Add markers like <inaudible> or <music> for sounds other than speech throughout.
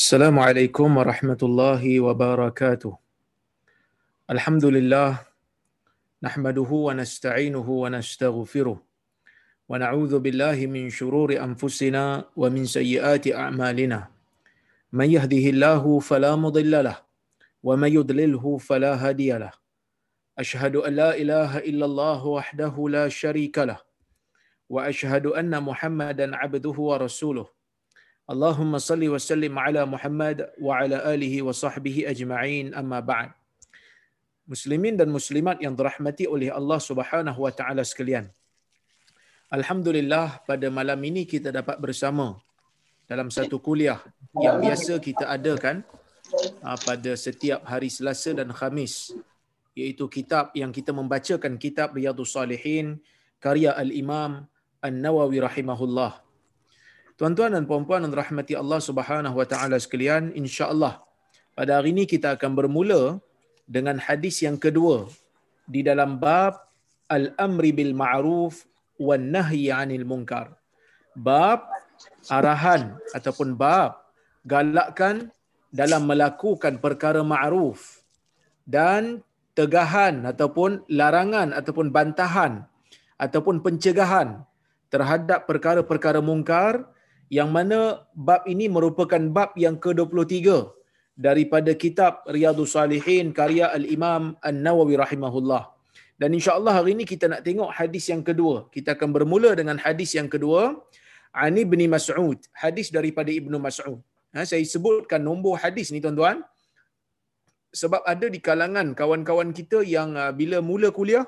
السلام عليكم ورحمة الله وبركاته. الحمد لله نحمده ونستعينه ونستغفره ونعوذ بالله من شرور أنفسنا ومن سيئات أعمالنا. من يهده الله فلا مضل له ومن يضلله فلا هادي له. أشهد أن لا إله إلا الله وحده لا شريك له وأشهد أن محمدا عبده ورسوله. اللهم صل وسلم على محمد وعلى آله وصحبه أجمعين. أما بعد Muslimin dan muslimat yang dirahmati oleh Allah Subhanahu wa taala sekalian. Alhamdulillah pada malam ini kita dapat bersama dalam satu kuliah yang biasa kita adakan ah, pada setiap hari Selasa dan Khamis iaitu kitab yang kita membacakan kitab Riyadhus Salihin karya Al-Imam An-Nawawi rahimahullah. Tuan-tuan dan puan-puan yang rahmati Allah Subhanahu wa taala sekalian, insya-Allah pada hari ini kita akan bermula dengan hadis yang kedua di dalam bab al-amri bil ma'ruf wan nahyi 'anil munkar. Bab arahan ataupun bab galakkan dalam melakukan perkara ma'ruf dan tegahan ataupun larangan ataupun bantahan ataupun pencegahan terhadap perkara-perkara mungkar yang mana bab ini merupakan bab yang ke-23 daripada kitab Riyadhus Salihin karya Al-Imam An-Nawawi rahimahullah. Dan insya-Allah hari ini kita nak tengok hadis yang kedua. Kita akan bermula dengan hadis yang kedua. Ani bin Mas'ud, hadis daripada Ibnu Mas'ud. Ha, saya sebutkan nombor hadis ni tuan-tuan. Sebab ada di kalangan kawan-kawan kita yang uh, bila mula kuliah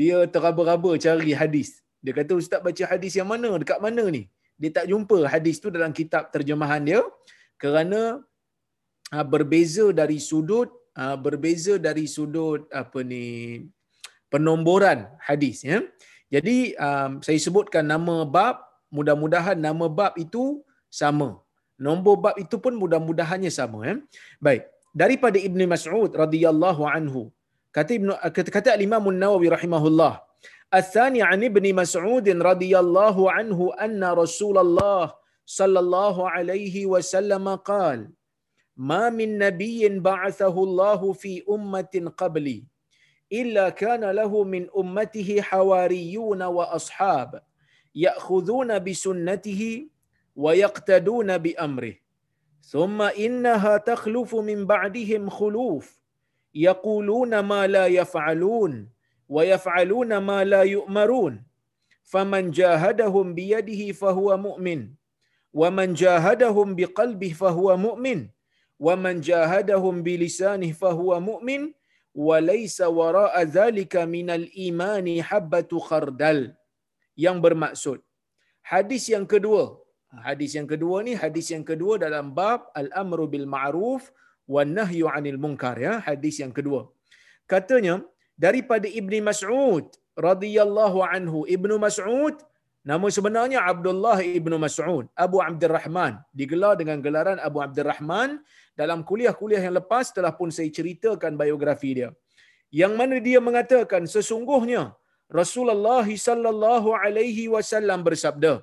dia teraba-raba cari hadis. Dia kata ustaz baca hadis yang mana? Dekat mana ni? Dia tak jumpa hadis tu dalam kitab terjemahan dia kerana Ah, berbeza dari sudut ah, berbeza dari sudut apa ni penomboran hadis ya. Jadi ah, saya sebutkan nama bab mudah-mudahan nama bab itu sama. Nombor bab itu pun mudah-mudahannya sama ya. Baik. Daripada Ibnu Mas'ud radhiyallahu anhu kata Ibnu kata Imam nawawi rahimahullah الثاني an ابن Mas'ud radhiyallahu anhu anna Rasulullah sallallahu alaihi wasallam qala" ما من نبي بعثه الله في أمة قبلي إلا كان له من أمته حواريون وأصحاب يأخذون بسنته ويقتدون بأمره. ثم إنها تخلف من بعدهم خلوف يقولون ما لا يفعلون ويفعلون ما لا يؤمرون. فمن جاهدهم بيده فهو مؤمن ومن جاهدهم بقلبه فهو مؤمن. ومن جاهدهم بلسانه فهو مؤمن وليس وراء ذلك من imani حبة khardal. Yang bermaksud hadis yang kedua hadis yang kedua ni hadis yang kedua dalam bab al-amru bil ma'ruf wa nahyu 'anil munkar ya hadis yang kedua. Katanya daripada ibni mas'ud radhiyallahu anhu ibnu mas'ud nama sebenarnya Abdullah Ibnu Mas'ud Abu Abdurrahman digelar dengan gelaran Abu Abdurrahman dalam kuliah-kuliah yang lepas telah pun saya ceritakan biografi dia. Yang mana dia mengatakan sesungguhnya Rasulullah sallallahu alaihi wasallam bersabda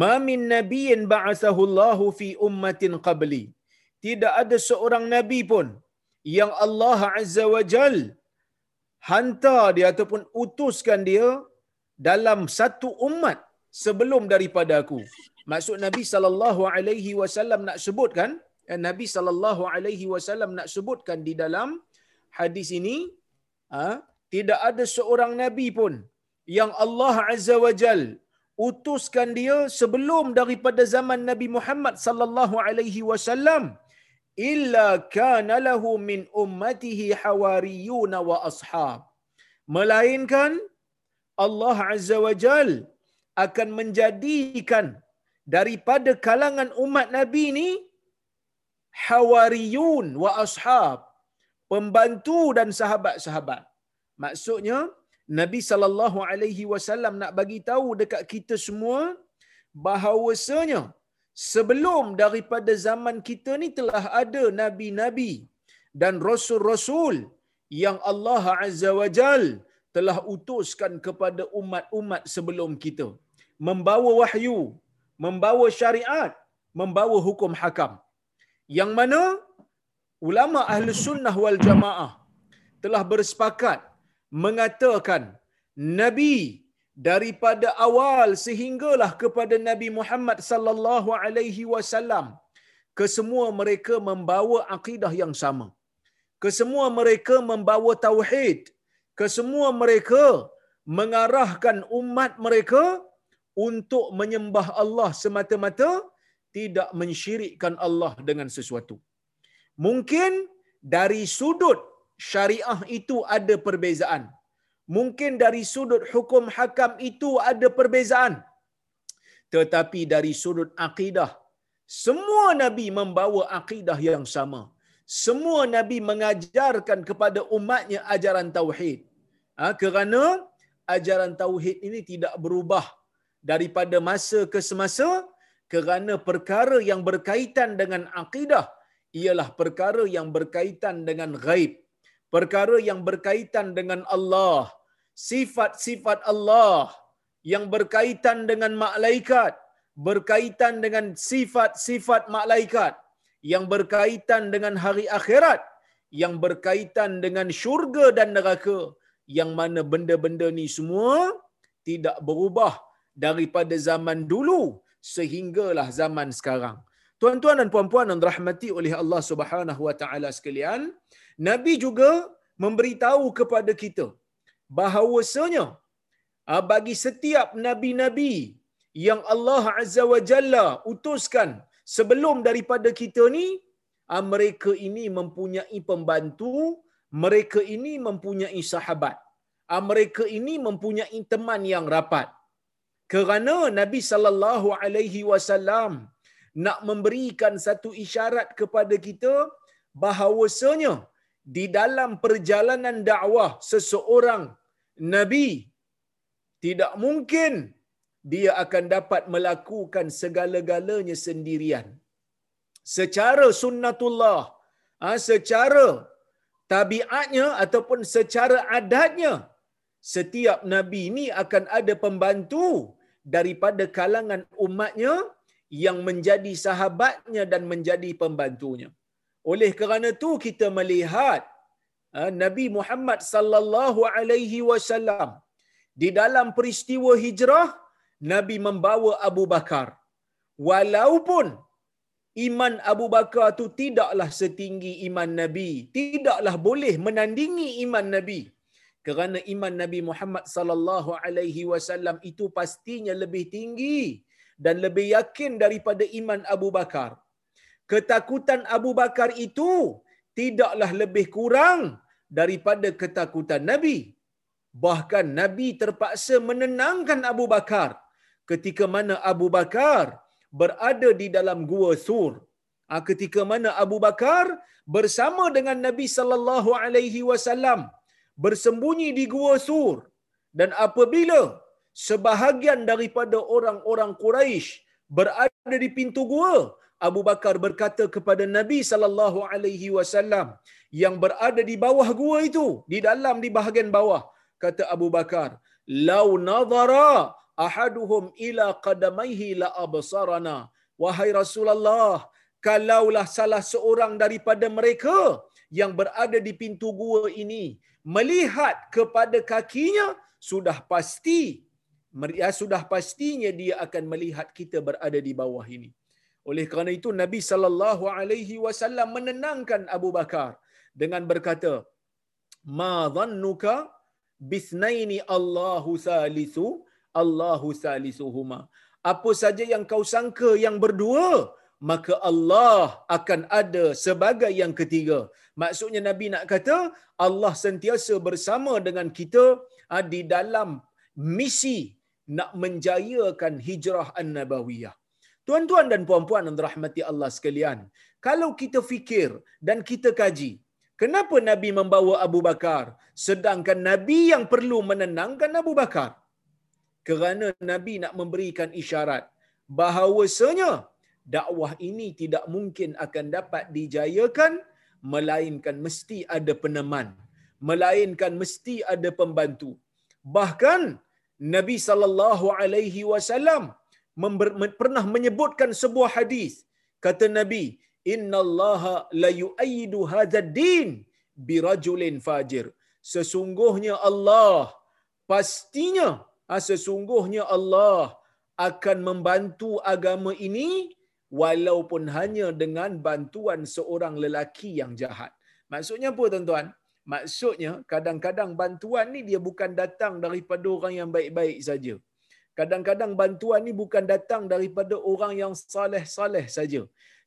Ma min nabiyyin ba'athahu Allah fi ummatin qabli. Tidak ada seorang nabi pun yang Allah azza wa jal hantar dia ataupun utuskan dia dalam satu umat sebelum daripada aku. Maksud Nabi sallallahu alaihi wasallam nak sebutkan eh, Nabi sallallahu alaihi wasallam nak sebutkan di dalam hadis ini ha, tidak ada seorang nabi pun yang Allah azza wa jal utuskan dia sebelum daripada zaman Nabi Muhammad sallallahu alaihi wasallam illa kana lahu min ummatihi hawariyun wa ashab melainkan Allah azza wa jal akan menjadikan daripada kalangan umat Nabi ni hawariyun wa ashab pembantu dan sahabat-sahabat. Maksudnya Nabi sallallahu alaihi wasallam nak bagi tahu dekat kita semua bahawasanya sebelum daripada zaman kita ni telah ada nabi-nabi dan rasul-rasul yang Allah Azza wa Jal telah utuskan kepada umat-umat sebelum kita. Membawa wahyu membawa syariat membawa hukum hakam. Yang mana ulama ahli sunnah wal jamaah telah bersepakat mengatakan nabi daripada awal sehinggalah kepada Nabi Muhammad sallallahu alaihi wasallam kesemua mereka membawa akidah yang sama. Kesemua mereka membawa tauhid kesemua mereka mengarahkan umat mereka untuk menyembah Allah semata-mata tidak mensyirikkan Allah dengan sesuatu. Mungkin dari sudut syariah itu ada perbezaan. Mungkin dari sudut hukum hakam itu ada perbezaan. Tetapi dari sudut akidah semua nabi membawa akidah yang sama. Semua nabi mengajarkan kepada umatnya ajaran tauhid ha, kerana ajaran tauhid ini tidak berubah daripada masa ke semasa kerana perkara yang berkaitan dengan akidah ialah perkara yang berkaitan dengan ghaib perkara yang berkaitan dengan Allah sifat-sifat Allah yang berkaitan dengan malaikat, berkaitan dengan sifat-sifat malaikat, yang berkaitan dengan hari akhirat, yang berkaitan dengan syurga dan neraka, yang mana benda-benda ni semua tidak berubah daripada zaman dulu sehinggalah zaman sekarang. Tuan-tuan dan puan-puan yang dirahmati oleh Allah Subhanahu wa taala sekalian, Nabi juga memberitahu kepada kita bahawasanya ah, bagi setiap nabi-nabi yang Allah Azza wa Jalla utuskan sebelum daripada kita ni ah, mereka ini mempunyai pembantu mereka ini mempunyai sahabat. Ah, mereka ini mempunyai teman yang rapat. Kerana Nabi sallallahu alaihi wasallam nak memberikan satu isyarat kepada kita bahawasanya di dalam perjalanan dakwah seseorang nabi tidak mungkin dia akan dapat melakukan segala-galanya sendirian. Secara sunnatullah ha, secara tabiatnya ataupun secara adatnya setiap nabi ini akan ada pembantu daripada kalangan umatnya yang menjadi sahabatnya dan menjadi pembantunya oleh kerana itu kita melihat ha, Nabi Muhammad sallallahu alaihi wasallam di dalam peristiwa hijrah Nabi membawa Abu Bakar. Walaupun iman Abu Bakar itu tidaklah setinggi iman Nabi, tidaklah boleh menandingi iman Nabi. Kerana iman Nabi Muhammad sallallahu alaihi wasallam itu pastinya lebih tinggi dan lebih yakin daripada iman Abu Bakar ketakutan Abu Bakar itu tidaklah lebih kurang daripada ketakutan Nabi. Bahkan Nabi terpaksa menenangkan Abu Bakar ketika mana Abu Bakar berada di dalam gua Sur. Ha, ketika mana Abu Bakar bersama dengan Nabi sallallahu alaihi wasallam bersembunyi di gua Sur dan apabila sebahagian daripada orang-orang Quraisy berada di pintu gua Abu Bakar berkata kepada Nabi sallallahu alaihi wasallam yang berada di bawah gua itu, di dalam di bahagian bawah, kata Abu Bakar, "Lau nadhara ahaduhum ila qadamaihi la absarana." Wahai Rasulullah, kalaulah salah seorang daripada mereka yang berada di pintu gua ini melihat kepada kakinya, sudah pasti ya, sudah pastinya dia akan melihat kita berada di bawah ini. Oleh kerana itu Nabi sallallahu alaihi wasallam menenangkan Abu Bakar dengan berkata, "Ma dhannuka bisnaini Allahu salisu Allahu salisuhuma." Apa saja yang kau sangka yang berdua, maka Allah akan ada sebagai yang ketiga. Maksudnya Nabi nak kata Allah sentiasa bersama dengan kita ah, di dalam misi nak menjayakan hijrah an-nabawiyah. Tuan-tuan dan puan-puan yang dirahmati Allah sekalian, kalau kita fikir dan kita kaji, Kenapa Nabi membawa Abu Bakar sedangkan Nabi yang perlu menenangkan Abu Bakar? Kerana Nabi nak memberikan isyarat bahawasanya dakwah ini tidak mungkin akan dapat dijayakan melainkan mesti ada peneman, melainkan mesti ada pembantu. Bahkan Nabi sallallahu alaihi wasallam pernah menyebutkan sebuah hadis kata Nabi innallaha la yu'ayyidu hadzal din birajulin fajir sesungguhnya Allah pastinya sesungguhnya Allah akan membantu agama ini walaupun hanya dengan bantuan seorang lelaki yang jahat. Maksudnya apa tuan-tuan? Maksudnya kadang-kadang bantuan ni dia bukan datang daripada orang yang baik-baik saja. Kadang-kadang bantuan ni bukan datang daripada orang yang saleh-saleh saja.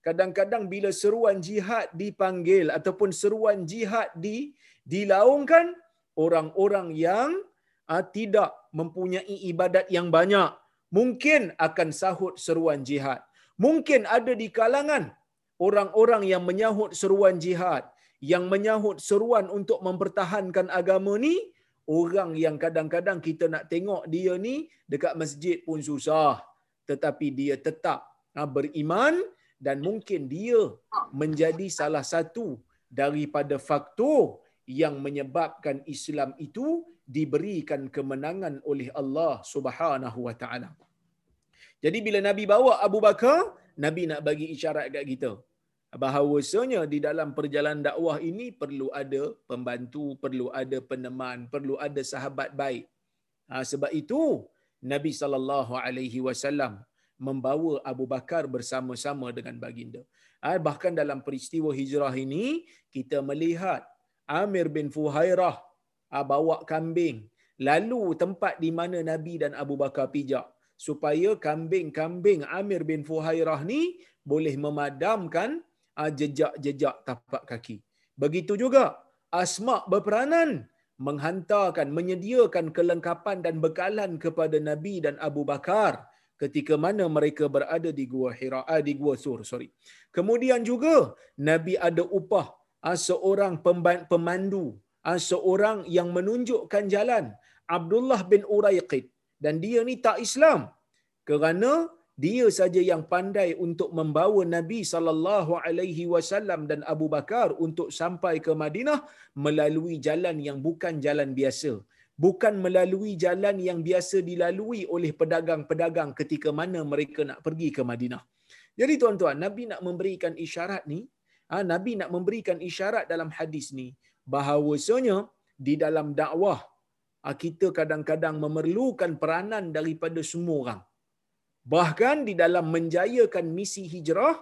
Kadang-kadang bila seruan jihad dipanggil ataupun seruan jihad di dilaungkan orang-orang yang tidak mempunyai ibadat yang banyak mungkin akan sahut seruan jihad. Mungkin ada di kalangan orang-orang yang menyahut seruan jihad, yang menyahut seruan untuk mempertahankan agama ni, orang yang kadang-kadang kita nak tengok dia ni dekat masjid pun susah. Tetapi dia tetap ha, beriman dan mungkin dia menjadi salah satu daripada faktor yang menyebabkan Islam itu diberikan kemenangan oleh Allah Subhanahu wa taala. Jadi bila Nabi bawa Abu Bakar, Nabi nak bagi isyarat kat kita. Bahawasanya di dalam perjalanan dakwah ini perlu ada pembantu, perlu ada peneman, perlu ada sahabat baik. Ha, sebab itu Nabi sallallahu alaihi wasallam membawa Abu Bakar bersama-sama dengan baginda. Ha, bahkan dalam peristiwa hijrah ini kita melihat Amir bin Fuhairah ha, bawa kambing lalu tempat di mana Nabi dan Abu Bakar pijak supaya kambing-kambing Amir bin Fuhairah ni boleh memadamkan uh, jejak-jejak tapak kaki. Begitu juga Asma berperanan menghantarkan, menyediakan kelengkapan dan bekalan kepada Nabi dan Abu Bakar ketika mana mereka berada di Gua Hira, uh, di Gua Sur, sorry. Kemudian juga Nabi ada upah uh, seorang pemandu, seorang yang menunjukkan jalan, Abdullah bin Uraiqid. Dan dia ni tak Islam. Kerana dia saja yang pandai untuk membawa Nabi sallallahu alaihi wasallam dan Abu Bakar untuk sampai ke Madinah melalui jalan yang bukan jalan biasa. Bukan melalui jalan yang biasa dilalui oleh pedagang-pedagang ketika mana mereka nak pergi ke Madinah. Jadi tuan-tuan Nabi nak memberikan isyarat ni ha, Nabi nak memberikan isyarat dalam hadis ni bahawasanya di dalam dakwah Ah, kita kadang-kadang memerlukan peranan daripada semua orang. Bahkan di dalam menjayakan misi hijrah,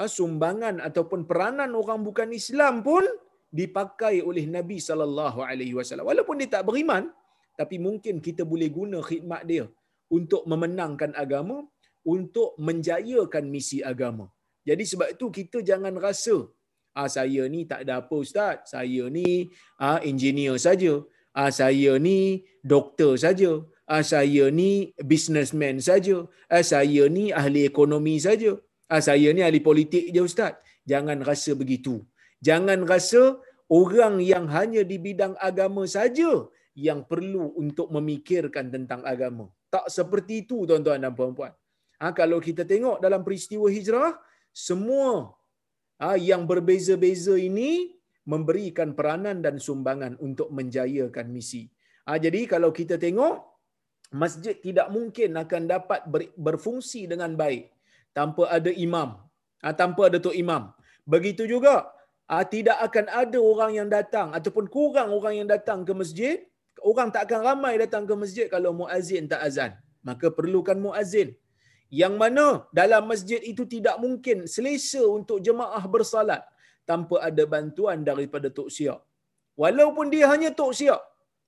ah, sumbangan ataupun peranan orang bukan Islam pun dipakai oleh Nabi sallallahu alaihi wasallam. Walaupun dia tak beriman, tapi mungkin kita boleh guna khidmat dia untuk memenangkan agama, untuk menjayakan misi agama. Jadi sebab itu kita jangan rasa ah saya ni tak ada apa ustaz, saya ni ah engineer saja ah, saya ni doktor saja, ah, saya ni businessman saja, ah, saya ni ahli ekonomi saja, ah, saya ni ahli politik je ustaz. Jangan rasa begitu. Jangan rasa orang yang hanya di bidang agama saja yang perlu untuk memikirkan tentang agama. Tak seperti itu tuan-tuan dan puan-puan. Ha, kalau kita tengok dalam peristiwa hijrah, semua yang berbeza-beza ini memberikan peranan dan sumbangan untuk menjayakan misi. Ha, jadi kalau kita tengok masjid tidak mungkin akan dapat ber, berfungsi dengan baik tanpa ada imam, ha, tanpa ada tok imam. Begitu juga tidak akan ada orang yang datang ataupun kurang orang yang datang ke masjid, orang tak akan ramai datang ke masjid kalau muazin tak azan. Maka perlukan muazin. Yang mana dalam masjid itu tidak mungkin selesa untuk jemaah bersalat tanpa ada bantuan daripada Tok Siak. Walaupun dia hanya Tok Siak,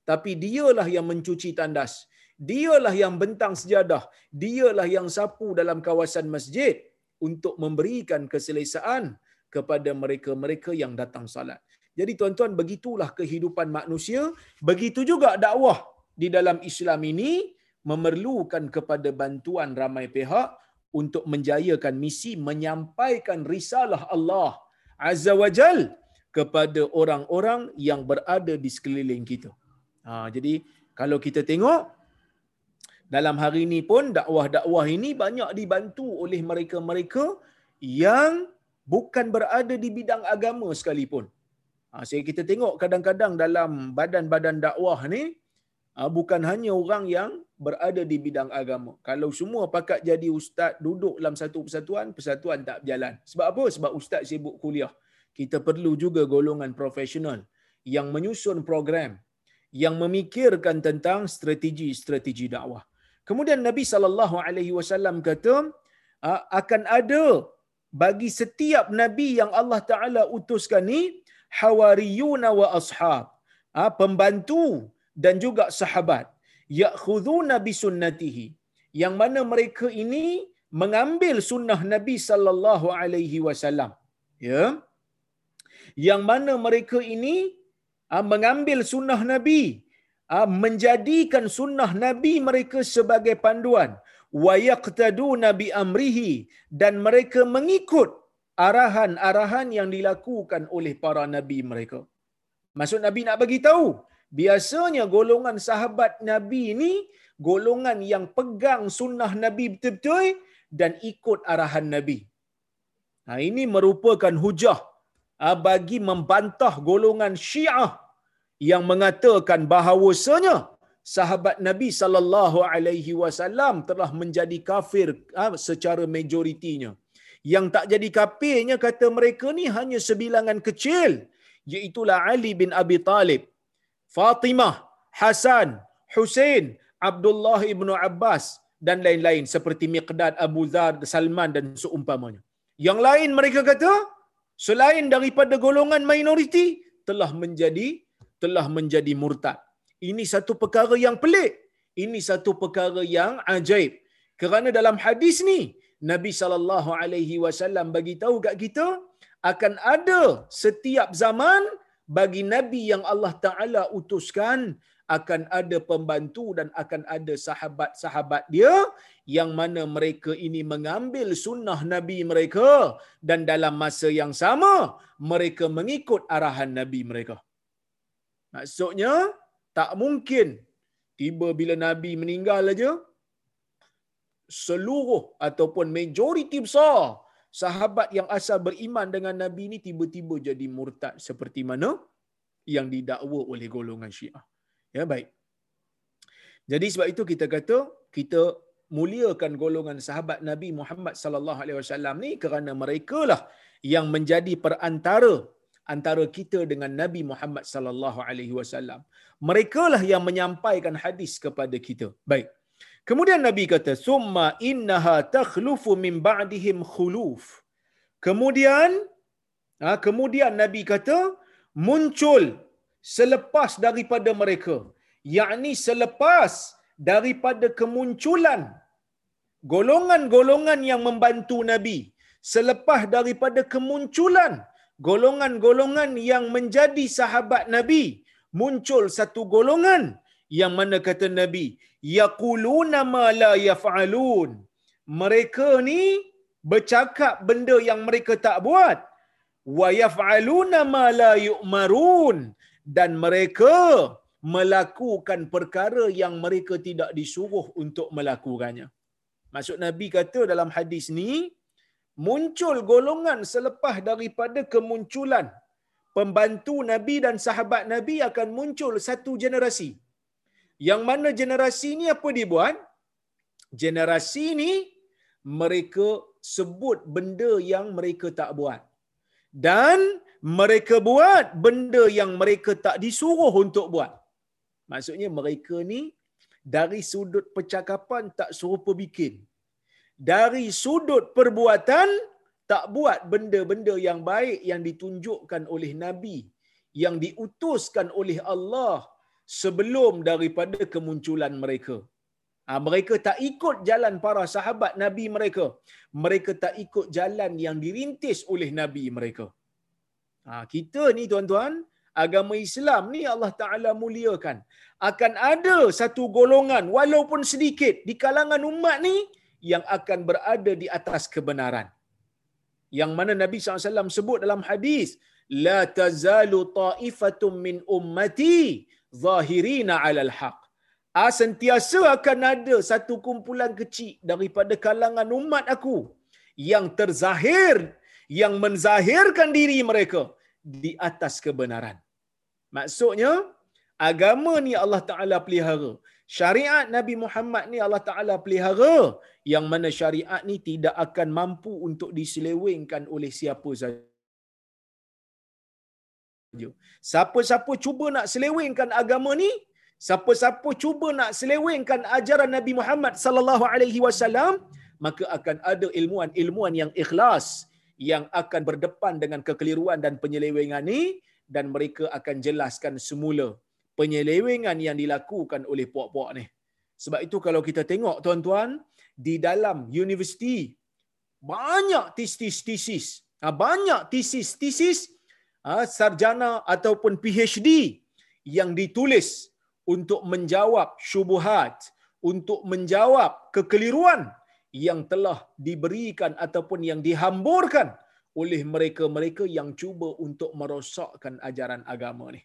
tapi dialah yang mencuci tandas. Dialah yang bentang sejadah. Dialah yang sapu dalam kawasan masjid untuk memberikan keselesaan kepada mereka-mereka yang datang salat. Jadi tuan-tuan, begitulah kehidupan manusia. Begitu juga dakwah di dalam Islam ini memerlukan kepada bantuan ramai pihak untuk menjayakan misi menyampaikan risalah Allah Azza wa Jal kepada orang-orang yang berada di sekeliling kita. Ha, jadi kalau kita tengok dalam hari ini pun dakwah-dakwah ini banyak dibantu oleh mereka-mereka yang bukan berada di bidang agama sekalipun. Ha, saya kita tengok kadang-kadang dalam badan-badan dakwah ni bukan hanya orang yang berada di bidang agama. Kalau semua pakat jadi ustaz duduk dalam satu persatuan, persatuan tak berjalan. Sebab apa? Sebab ustaz sibuk kuliah. Kita perlu juga golongan profesional yang menyusun program, yang memikirkan tentang strategi-strategi dakwah. Kemudian Nabi sallallahu alaihi wasallam kata akan ada bagi setiap nabi yang Allah Taala utuskan ni hawariyuna wa ashab. pembantu dan juga sahabat ya'khuduna bi sunnatihi yang mana mereka ini mengambil sunnah Nabi sallallahu alaihi wasallam. Ya. Yang mana mereka ini mengambil sunnah Nabi Ah, menjadikan sunnah Nabi mereka sebagai panduan. Wa yaqtaduna bi amrihi. Dan mereka mengikut arahan-arahan yang dilakukan oleh para nabi mereka. Maksud Nabi nak bagi tahu, biasanya golongan sahabat Nabi ini golongan yang pegang sunnah Nabi betul-betul dan ikut arahan Nabi. Nah, ini merupakan hujah ah, bagi membantah golongan Syiah yang mengatakan bahawasanya sahabat Nabi sallallahu alaihi wasallam telah menjadi kafir ha, secara majoritinya. Yang tak jadi kafirnya kata mereka ni hanya sebilangan kecil iaitu Ali bin Abi Talib, Fatimah, Hasan, Hussein, Abdullah ibnu Abbas dan lain-lain seperti Miqdad, Abu Dhar, Salman dan seumpamanya. Yang lain mereka kata selain daripada golongan minoriti telah menjadi telah menjadi murtad. Ini satu perkara yang pelik. Ini satu perkara yang ajaib. Kerana dalam hadis ni Nabi sallallahu alaihi wasallam bagi tahu kat kita akan ada setiap zaman bagi nabi yang Allah Taala utuskan akan ada pembantu dan akan ada sahabat-sahabat dia yang mana mereka ini mengambil sunnah nabi mereka dan dalam masa yang sama mereka mengikut arahan nabi mereka. Maksudnya tak mungkin tiba bila Nabi meninggal aja seluruh ataupun majoriti besar sahabat yang asal beriman dengan Nabi ini tiba-tiba jadi murtad seperti mana yang didakwa oleh golongan Syiah. Ya baik. Jadi sebab itu kita kata kita muliakan golongan sahabat Nabi Muhammad sallallahu alaihi wasallam ni kerana merekalah yang menjadi perantara antara kita dengan Nabi Muhammad sallallahu alaihi wasallam. Mereka lah yang menyampaikan hadis kepada kita. Baik. Kemudian Nabi kata, "Summa innaha takhlufu min ba'dihim khuluf." Kemudian ha, kemudian Nabi kata muncul selepas daripada mereka, yakni selepas daripada kemunculan golongan-golongan yang membantu Nabi, selepas daripada kemunculan golongan-golongan yang menjadi sahabat Nabi muncul satu golongan yang mana kata Nabi yaquluna ma la yaf'alun. Mereka ni bercakap benda yang mereka tak buat. Wa yaf'aluna ma la yu'marun. Dan mereka melakukan perkara yang mereka tidak disuruh untuk melakukannya. Maksud Nabi kata dalam hadis ni muncul golongan selepas daripada kemunculan. Pembantu Nabi dan sahabat Nabi akan muncul satu generasi. Yang mana generasi ini apa dibuat? Generasi ini mereka sebut benda yang mereka tak buat. Dan mereka buat benda yang mereka tak disuruh untuk buat. Maksudnya mereka ni dari sudut percakapan tak serupa bikin dari sudut perbuatan tak buat benda-benda yang baik yang ditunjukkan oleh nabi yang diutuskan oleh Allah sebelum daripada kemunculan mereka. Ha, mereka tak ikut jalan para sahabat nabi mereka. Mereka tak ikut jalan yang dirintis oleh nabi mereka. Ha, kita ni tuan-tuan, agama Islam ni Allah Taala muliakan. Akan ada satu golongan walaupun sedikit di kalangan umat ni yang akan berada di atas kebenaran. Yang mana Nabi SAW sebut dalam hadis, la tazalu ta'ifatum min ummati zahirina 'alal haq. Ah sentiasa akan ada satu kumpulan kecil daripada kalangan umat aku yang terzahir yang menzahirkan diri mereka di atas kebenaran. Maksudnya agama ni Allah Taala pelihara. Syariat Nabi Muhammad ni Allah Taala pelihara yang mana syariat ni tidak akan mampu untuk diselewengkan oleh siapa saja. Siapa-siapa cuba nak selewengkan agama ni, siapa-siapa cuba nak selewengkan ajaran Nabi Muhammad sallallahu alaihi wasallam, maka akan ada ilmuan-ilmuan yang ikhlas yang akan berdepan dengan kekeliruan dan penyelewengan ni dan mereka akan jelaskan semula penyelewengan yang dilakukan oleh puak-puak ni. Sebab itu kalau kita tengok tuan-tuan di dalam universiti banyak tesis-tesis, ha, banyak tesis-tesis ha, sarjana ataupun PhD yang ditulis untuk menjawab syubuhat, untuk menjawab kekeliruan yang telah diberikan ataupun yang dihamburkan oleh mereka-mereka yang cuba untuk merosakkan ajaran agama ni.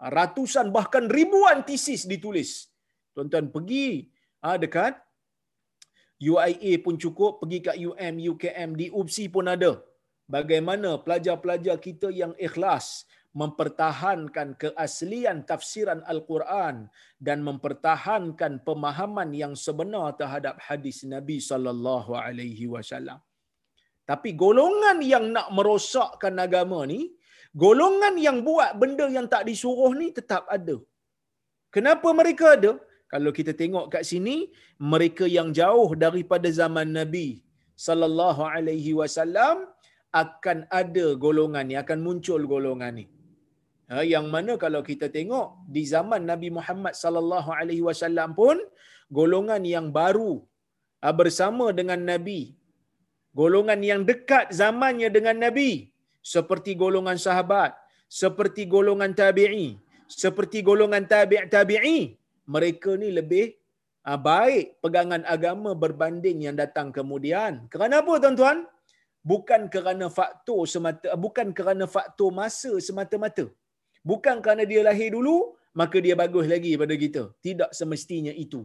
Ratusan bahkan ribuan tesis ditulis. Tuan-tuan pergi ha, dekat UIA pun cukup, pergi kat UM, UKM, di UPSI pun ada. Bagaimana pelajar-pelajar kita yang ikhlas mempertahankan keaslian tafsiran Al-Quran dan mempertahankan pemahaman yang sebenar terhadap hadis Nabi sallallahu alaihi wasallam. Tapi golongan yang nak merosakkan agama ni, golongan yang buat benda yang tak disuruh ni tetap ada. Kenapa mereka ada? Kalau kita tengok kat sini, mereka yang jauh daripada zaman Nabi sallallahu alaihi wasallam akan ada golongan ni, akan muncul golongan ni. Ha, yang mana kalau kita tengok di zaman Nabi Muhammad sallallahu alaihi wasallam pun golongan yang baru ha, bersama dengan Nabi. Golongan yang dekat zamannya dengan Nabi seperti golongan sahabat seperti golongan tabi'i seperti golongan tabi' tabi'i mereka ni lebih ha, baik pegangan agama berbanding yang datang kemudian. Kerana apa tuan-tuan bukan kerana faktor semata bukan kerana faktor masa semata-mata Bukan kerana dia lahir dulu, maka dia bagus lagi pada kita. Tidak semestinya itu.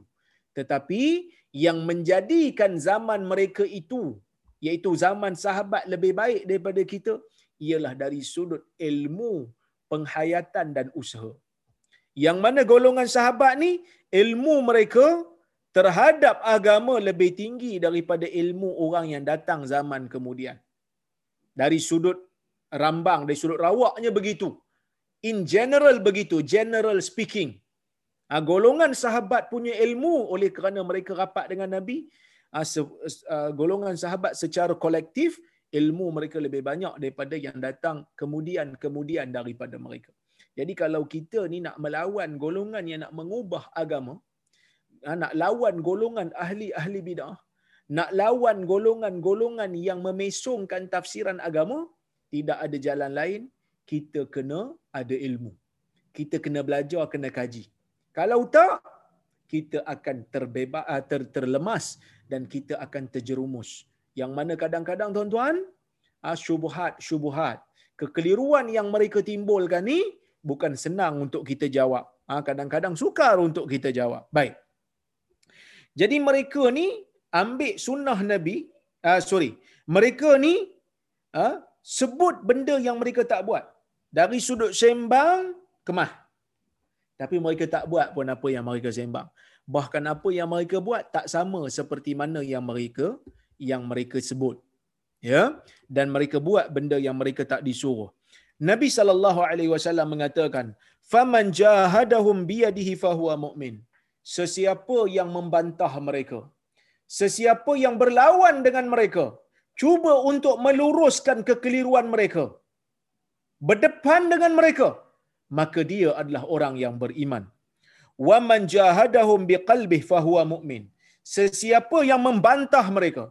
Tetapi yang menjadikan zaman mereka itu, iaitu zaman sahabat lebih baik daripada kita, ialah dari sudut ilmu, penghayatan dan usaha. Yang mana golongan sahabat ni, ilmu mereka terhadap agama lebih tinggi daripada ilmu orang yang datang zaman kemudian. Dari sudut rambang, dari sudut rawaknya begitu in general begitu, general speaking. Ha, golongan sahabat punya ilmu oleh kerana mereka rapat dengan Nabi, ha, se, ha, golongan sahabat secara kolektif, ilmu mereka lebih banyak daripada yang datang kemudian-kemudian daripada mereka. Jadi kalau kita ni nak melawan golongan yang nak mengubah agama, nak lawan golongan ahli-ahli bidah, nak lawan golongan-golongan yang memesongkan tafsiran agama, tidak ada jalan lain kita kena ada ilmu. Kita kena belajar, kena kaji. Kalau tak, kita akan terbebas, ah, ter, terlemas dan kita akan terjerumus. Yang mana kadang-kadang tuan-tuan, ah, syubuhat-syubuhat, kekeliruan yang mereka timbulkan ni bukan senang untuk kita jawab. Ah, kadang-kadang sukar untuk kita jawab. Baik. Jadi mereka ni ambil sunnah Nabi, uh, sorry, mereka ni uh, sebut benda yang mereka tak buat dari sudut sembang kemah. Tapi mereka tak buat pun apa yang mereka sembang. Bahkan apa yang mereka buat tak sama seperti mana yang mereka yang mereka sebut. Ya, dan mereka buat benda yang mereka tak disuruh. Nabi sallallahu alaihi wasallam mengatakan, "Faman jahadahum biyadihi fahuwa mu'min." Sesiapa yang membantah mereka, sesiapa yang berlawan dengan mereka, cuba untuk meluruskan kekeliruan mereka, berdepan dengan mereka maka dia adalah orang yang beriman. Wa man jahadahum biqalbih fahuwa mu'min. Sesiapa yang membantah mereka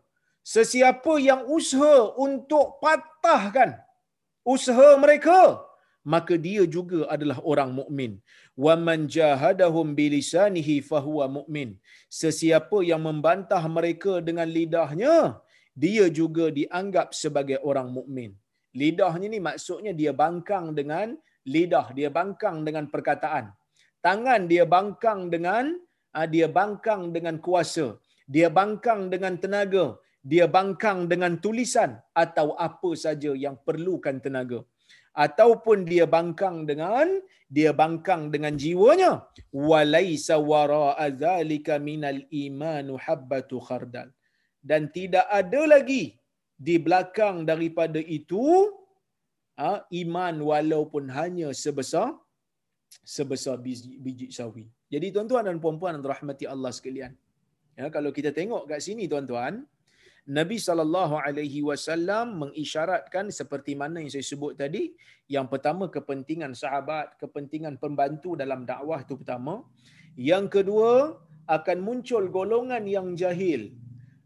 sesiapa yang usaha untuk patahkan usaha mereka maka dia juga adalah orang mukmin wa man jahadahum bilisanihi fahuwa mu'min sesiapa yang membantah mereka dengan lidahnya dia juga dianggap sebagai orang mukmin Lidahnya ni maksudnya dia bangkang dengan lidah, dia bangkang dengan perkataan. Tangan dia bangkang dengan ah, dia bangkang dengan kuasa. Dia bangkang dengan tenaga. Dia bangkang dengan tulisan atau apa saja yang perlukan tenaga. Ataupun dia bangkang dengan dia bangkang dengan jiwanya. Walaisa wara'a dzalika minal imanu habbatu khardal. Dan tidak ada lagi di belakang daripada itu ha, iman walaupun hanya sebesar sebesar biji, biji sawi. Jadi tuan-tuan dan puan-puan yang Allah sekalian. Ya, kalau kita tengok kat sini tuan-tuan, Nabi sallallahu alaihi wasallam mengisyaratkan seperti mana yang saya sebut tadi, yang pertama kepentingan sahabat, kepentingan pembantu dalam dakwah itu pertama. Yang kedua, akan muncul golongan yang jahil.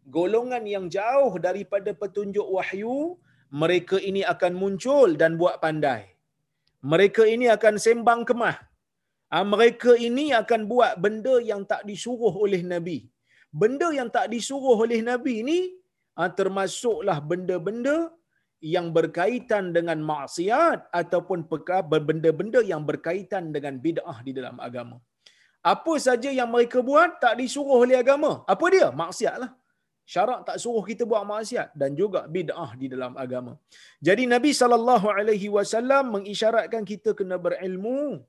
Golongan yang jauh daripada petunjuk wahyu, mereka ini akan muncul dan buat pandai. Mereka ini akan sembang kemah. Ah, mereka ini akan buat benda yang tak disuruh oleh Nabi. Benda yang tak disuruh oleh Nabi ini termasuklah benda-benda yang berkaitan dengan maksiat ataupun benda-benda yang berkaitan dengan bid'ah di dalam agama. Apa saja yang mereka buat tak disuruh oleh agama. Apa dia? Maksiatlah. Syarak tak suruh kita buat maksiat dan juga bid'ah di dalam agama. Jadi Nabi sallallahu alaihi wasallam mengisyaratkan kita kena berilmu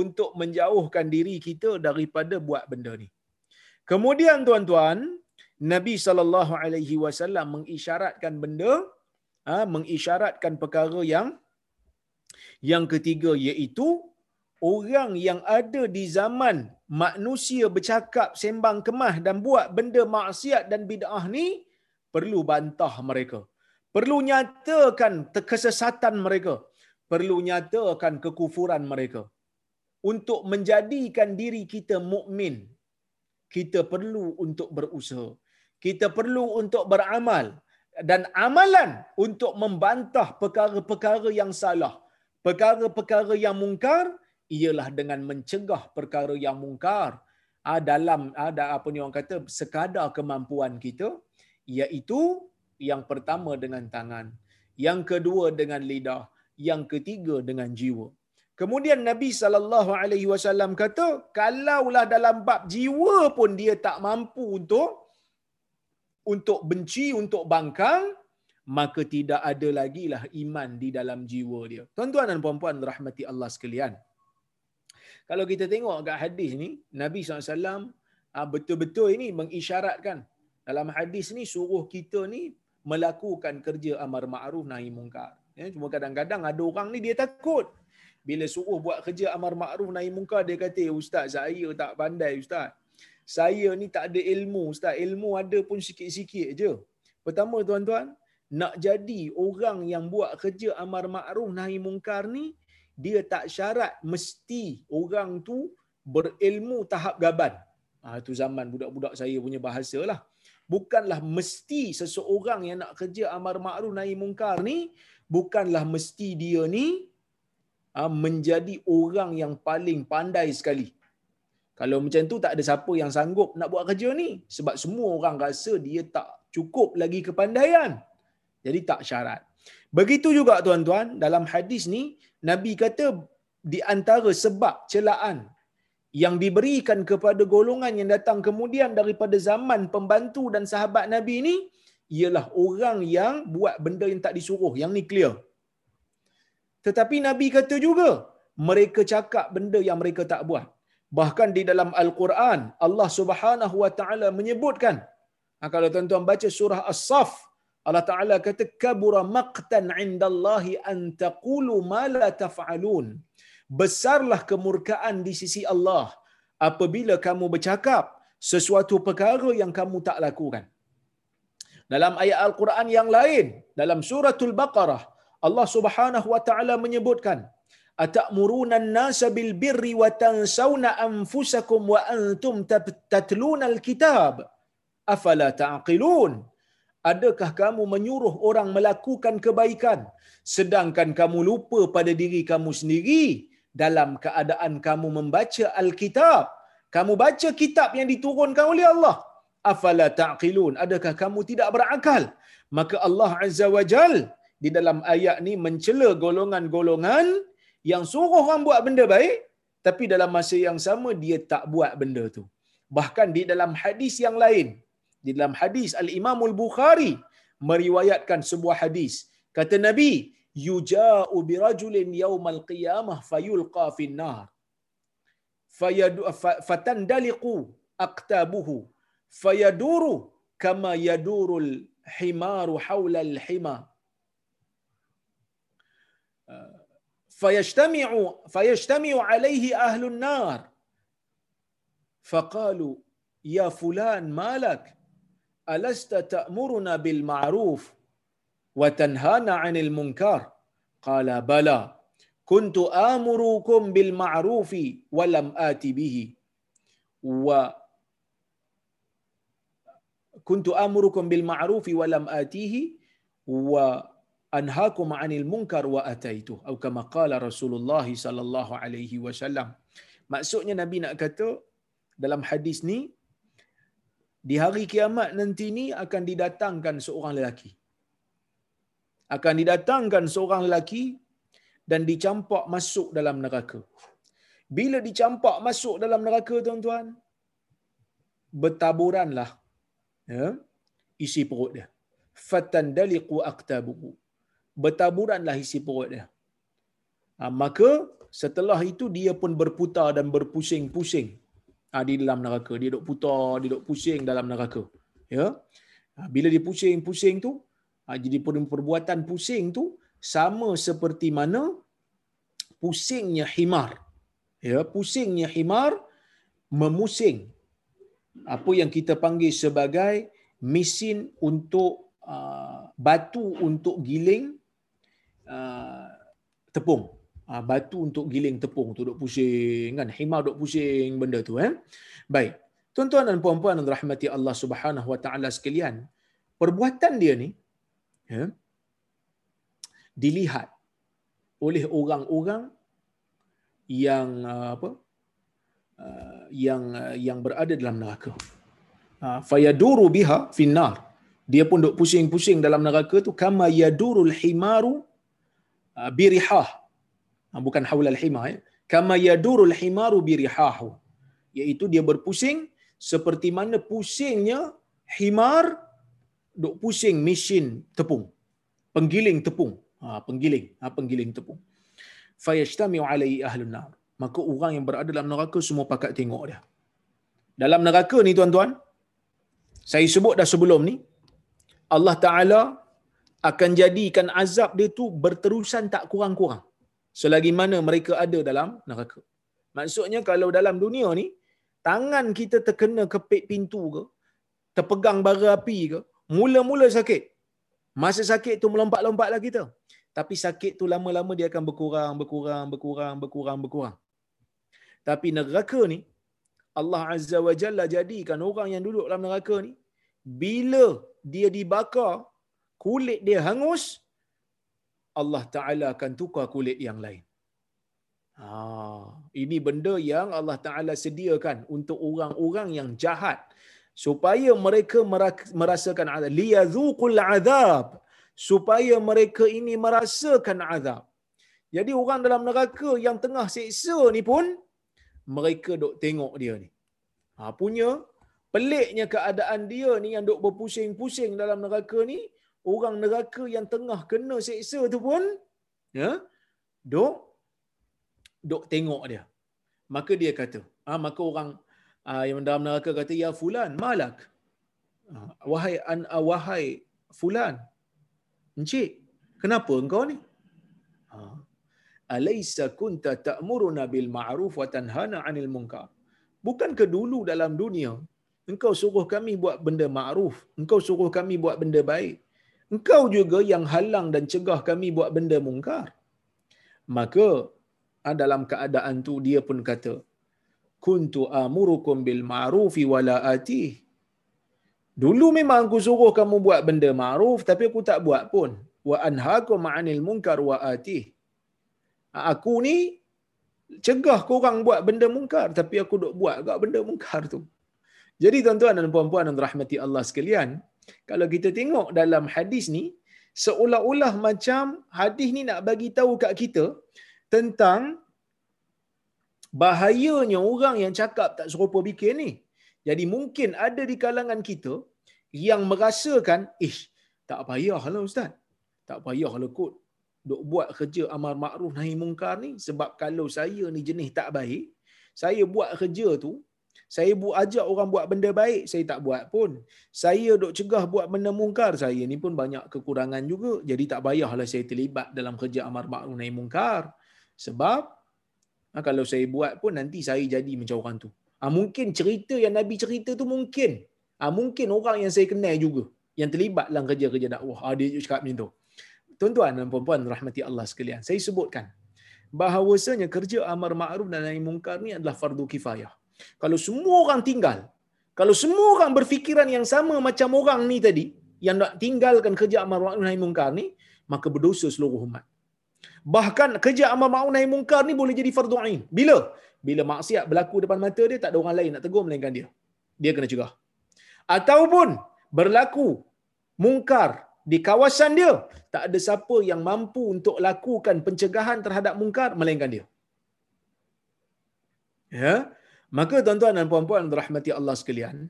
untuk menjauhkan diri kita daripada buat benda ni. Kemudian tuan-tuan, Nabi sallallahu alaihi wasallam mengisyaratkan benda ha, mengisyaratkan perkara yang yang ketiga iaitu orang yang ada di zaman manusia bercakap sembang kemah dan buat benda maksiat dan bid'ah ni perlu bantah mereka. Perlu nyatakan kesesatan mereka. Perlu nyatakan kekufuran mereka. Untuk menjadikan diri kita mukmin, kita perlu untuk berusaha. Kita perlu untuk beramal dan amalan untuk membantah perkara-perkara yang salah, perkara-perkara yang mungkar ialah dengan mencegah perkara yang mungkar. Ah, dalam ada ah, apa ni orang kata sekadar kemampuan kita iaitu yang pertama dengan tangan yang kedua dengan lidah yang ketiga dengan jiwa. Kemudian nabi sallallahu alaihi wasallam kata kalaulah dalam bab jiwa pun dia tak mampu untuk untuk benci untuk bangkang maka tidak ada lagi lah iman di dalam jiwa dia tuan-tuan dan puan-puan rahmati Allah sekalian kalau kita tengok agak hadis ni, Nabi SAW ah, betul-betul ini mengisyaratkan dalam hadis ni suruh kita ni melakukan kerja amar ma'ruf nahi mungkar. Ya, cuma kadang-kadang ada orang ni dia takut. Bila suruh buat kerja amar ma'ruf nahi mungkar dia kata, "Ustaz, saya tak pandai, ustaz. Saya ni tak ada ilmu, ustaz. Ilmu ada pun sikit-sikit je." Pertama tuan-tuan, nak jadi orang yang buat kerja amar ma'ruf nahi mungkar ni dia tak syarat mesti orang tu berilmu tahap gaban. Ha, itu zaman budak-budak saya punya bahasa lah. Bukanlah mesti seseorang yang nak kerja amar ma'ruf nahi mungkar ni bukanlah mesti dia ni ha, menjadi orang yang paling pandai sekali. Kalau macam tu tak ada siapa yang sanggup nak buat kerja ni sebab semua orang rasa dia tak cukup lagi kepandaian. Jadi tak syarat. Begitu juga tuan-tuan, dalam hadis ni Nabi kata di antara sebab celaan yang diberikan kepada golongan yang datang kemudian daripada zaman pembantu dan sahabat Nabi ini ialah orang yang buat benda yang tak disuruh. Yang ni clear. Tetapi Nabi kata juga, mereka cakap benda yang mereka tak buat. Bahkan di dalam Al-Quran, Allah Subhanahu Wa Taala menyebutkan, ha, kalau tuan-tuan baca surah As-Saf, Allah Ta'ala kata kabura maqtan indallahi an taqulu ma la taf'alun. Besarlah kemurkaan di sisi Allah apabila kamu bercakap sesuatu perkara yang kamu tak lakukan. Dalam ayat Al-Quran yang lain, dalam suratul Baqarah, Allah Subhanahu wa taala menyebutkan, "Atamuruna an-nasa bil birri wa tansawna anfusakum wa antum tatluna al-kitab? Afala ta'qilun?" Ta adakah kamu menyuruh orang melakukan kebaikan? Sedangkan kamu lupa pada diri kamu sendiri dalam keadaan kamu membaca Alkitab. Kamu baca kitab yang diturunkan oleh Allah. Afala taqilun? Adakah kamu tidak berakal? Maka Allah azza wajal di dalam ayat ni mencela golongan-golongan yang suruh orang buat benda baik tapi dalam masa yang sama dia tak buat benda tu. Bahkan di dalam hadis yang lain, di dalam hadis Al-Imam Al-Bukhari meriwayatkan sebuah hadis. Kata Nabi, yuja'u birajulin yawmal qiyamah fayulqa fin nar. Fatandaliqu aqtabuhu fayaduru kama yadurul himaru hawla al-hima. فيجتمع فيجتمع عليه أهل النار. فقالوا يا فلان ما لك ألست تأمرنا بالمعروف وتنهانا عن المنكر؟ قال بلى كنت آمركم بالمعروف ولم آت به. و كنت آمركم بالمعروف ولم آتيه. و anhakum anil munkar wa ataitu atau kama qala Rasulullah sallallahu alaihi wasallam. Maksudnya nabi nak kata dalam hadis ni di hari kiamat nanti ni akan didatangkan seorang lelaki. Akan didatangkan seorang lelaki dan dicampak masuk dalam neraka. Bila dicampak masuk dalam neraka tuan-tuan bertaburanlah ya isi perut dia. Fatandaliqu aqtabuhu bertaburanlah isi perut dia. Ha, maka setelah itu dia pun berputar dan berpusing-pusing ha, di dalam neraka. Dia duk putar, dia duk pusing dalam neraka. Ya. Ha, bila dia pusing-pusing tu, ha, jadi perbuatan pusing tu sama seperti mana pusingnya himar. Ya, pusingnya himar memusing apa yang kita panggil sebagai mesin untuk uh, batu untuk giling uh, tepung. Uh, batu untuk giling tepung tu duk pusing kan. Himar duk pusing benda tu eh. Baik. Tuan-tuan dan puan-puan yang rahmati Allah Subhanahu wa taala sekalian, perbuatan dia ni ya, dilihat oleh orang-orang yang uh, apa? Uh, yang uh, yang berada dalam neraka. Uh, fayaduru biha finnar. Dia pun duk pusing-pusing dalam neraka tu kama yadurul himaru birihah. Ah, bukan haulal hima ya kama yadurul himaru birihahu. Iaitu dia berpusing seperti mana pusingnya himar duk pusing mesin tepung. Penggiling tepung. Ha, penggiling. Ha, penggiling tepung. Fayashtamiu alaihi ahlun nar. Maka orang yang berada dalam neraka semua pakat tengok dia. Dalam neraka ni tuan-tuan saya sebut dah sebelum ni Allah Taala akan jadikan azab dia tu berterusan tak kurang-kurang selagi mana mereka ada dalam neraka. Maksudnya kalau dalam dunia ni tangan kita terkena kepit pintu ke, terpegang bara api ke, mula-mula sakit. Masa sakit tu melompat-lompatlah kita. Tapi sakit tu lama-lama dia akan berkurang, berkurang, berkurang, berkurang, berkurang. Tapi neraka ni Allah Azza wa Jalla jadikan orang yang duduk dalam neraka ni bila dia dibakar kulit dia hangus, Allah Ta'ala akan tukar kulit yang lain. Ha, ini benda yang Allah Ta'ala sediakan untuk orang-orang yang jahat. Supaya mereka merasakan azab. Liyadhuqul azab. Supaya mereka ini merasakan azab. Jadi orang dalam neraka yang tengah seksa ni pun, mereka dok tengok dia ni. Ha, punya peliknya keadaan dia ni yang dok berpusing-pusing dalam neraka ni, orang neraka yang tengah kena seksa tu pun ya dok dok tengok dia. Maka dia kata ah maka orang ah, yang dalam neraka kata ya fulan malak. Ah, wahai an ah, wahai fulan encik kenapa engkau ni? Ah, alaysa kunta ta'muruna bil ma'ruf wa tanhana 'anil munkar. Bukankah dulu dalam dunia engkau suruh kami buat benda ma'ruf engkau suruh kami buat benda baik engkau juga yang halang dan cegah kami buat benda mungkar. Maka ah, dalam keadaan tu dia pun kata, kuntu amurukum bil ma'rufi wala ati. Dulu memang aku suruh kamu buat benda ma'ruf tapi aku tak buat pun. Wa anhaakum 'anil munkar wa ati. Ah, aku ni cegah korang buat benda mungkar tapi aku dok buat gak benda mungkar tu. Jadi tuan-tuan dan puan-puan yang rahmati Allah sekalian, kalau kita tengok dalam hadis ni seolah-olah macam hadis ni nak bagi tahu kat kita tentang bahayanya orang yang cakap tak serupa bikin ni. Jadi mungkin ada di kalangan kita yang merasakan, ish, tak payahlah ustaz. Tak payahlah kot duk buat kerja amar makruf nahi mungkar ni sebab kalau saya ni jenis tak baik, saya buat kerja tu, saya buat ajak orang buat benda baik, saya tak buat pun. Saya duk cegah buat benda mungkar, saya ni pun banyak kekurangan juga. Jadi tak payahlah saya terlibat dalam kerja amar makruf nahi mungkar. Sebab ha, kalau saya buat pun nanti saya jadi macam orang tu. Ha, mungkin cerita yang Nabi cerita tu mungkin. Ha, mungkin orang yang saya kenal juga yang terlibat dalam kerja-kerja dakwah. Ha, dia cakap macam tu. Tuan-tuan dan puan-puan rahmati Allah sekalian. Saya sebutkan bahawasanya kerja amar ma'ruf dan nahi mungkar ni adalah fardu kifayah. Kalau semua orang tinggal, kalau semua orang berfikiran yang sama macam orang ni tadi, yang nak tinggalkan kerja amar ma'ruf nahi mungkar ni, maka berdosa seluruh umat. Bahkan kerja amar ma'ruf nahi mungkar ni boleh jadi fardu ain. Bila? Bila maksiat berlaku depan mata dia, tak ada orang lain nak tegur melainkan dia. Dia kena cegah. Ataupun berlaku mungkar di kawasan dia tak ada siapa yang mampu untuk lakukan pencegahan terhadap mungkar melainkan dia. Ya. Maka tuan-tuan dan puan-puan rahmati Allah sekalian,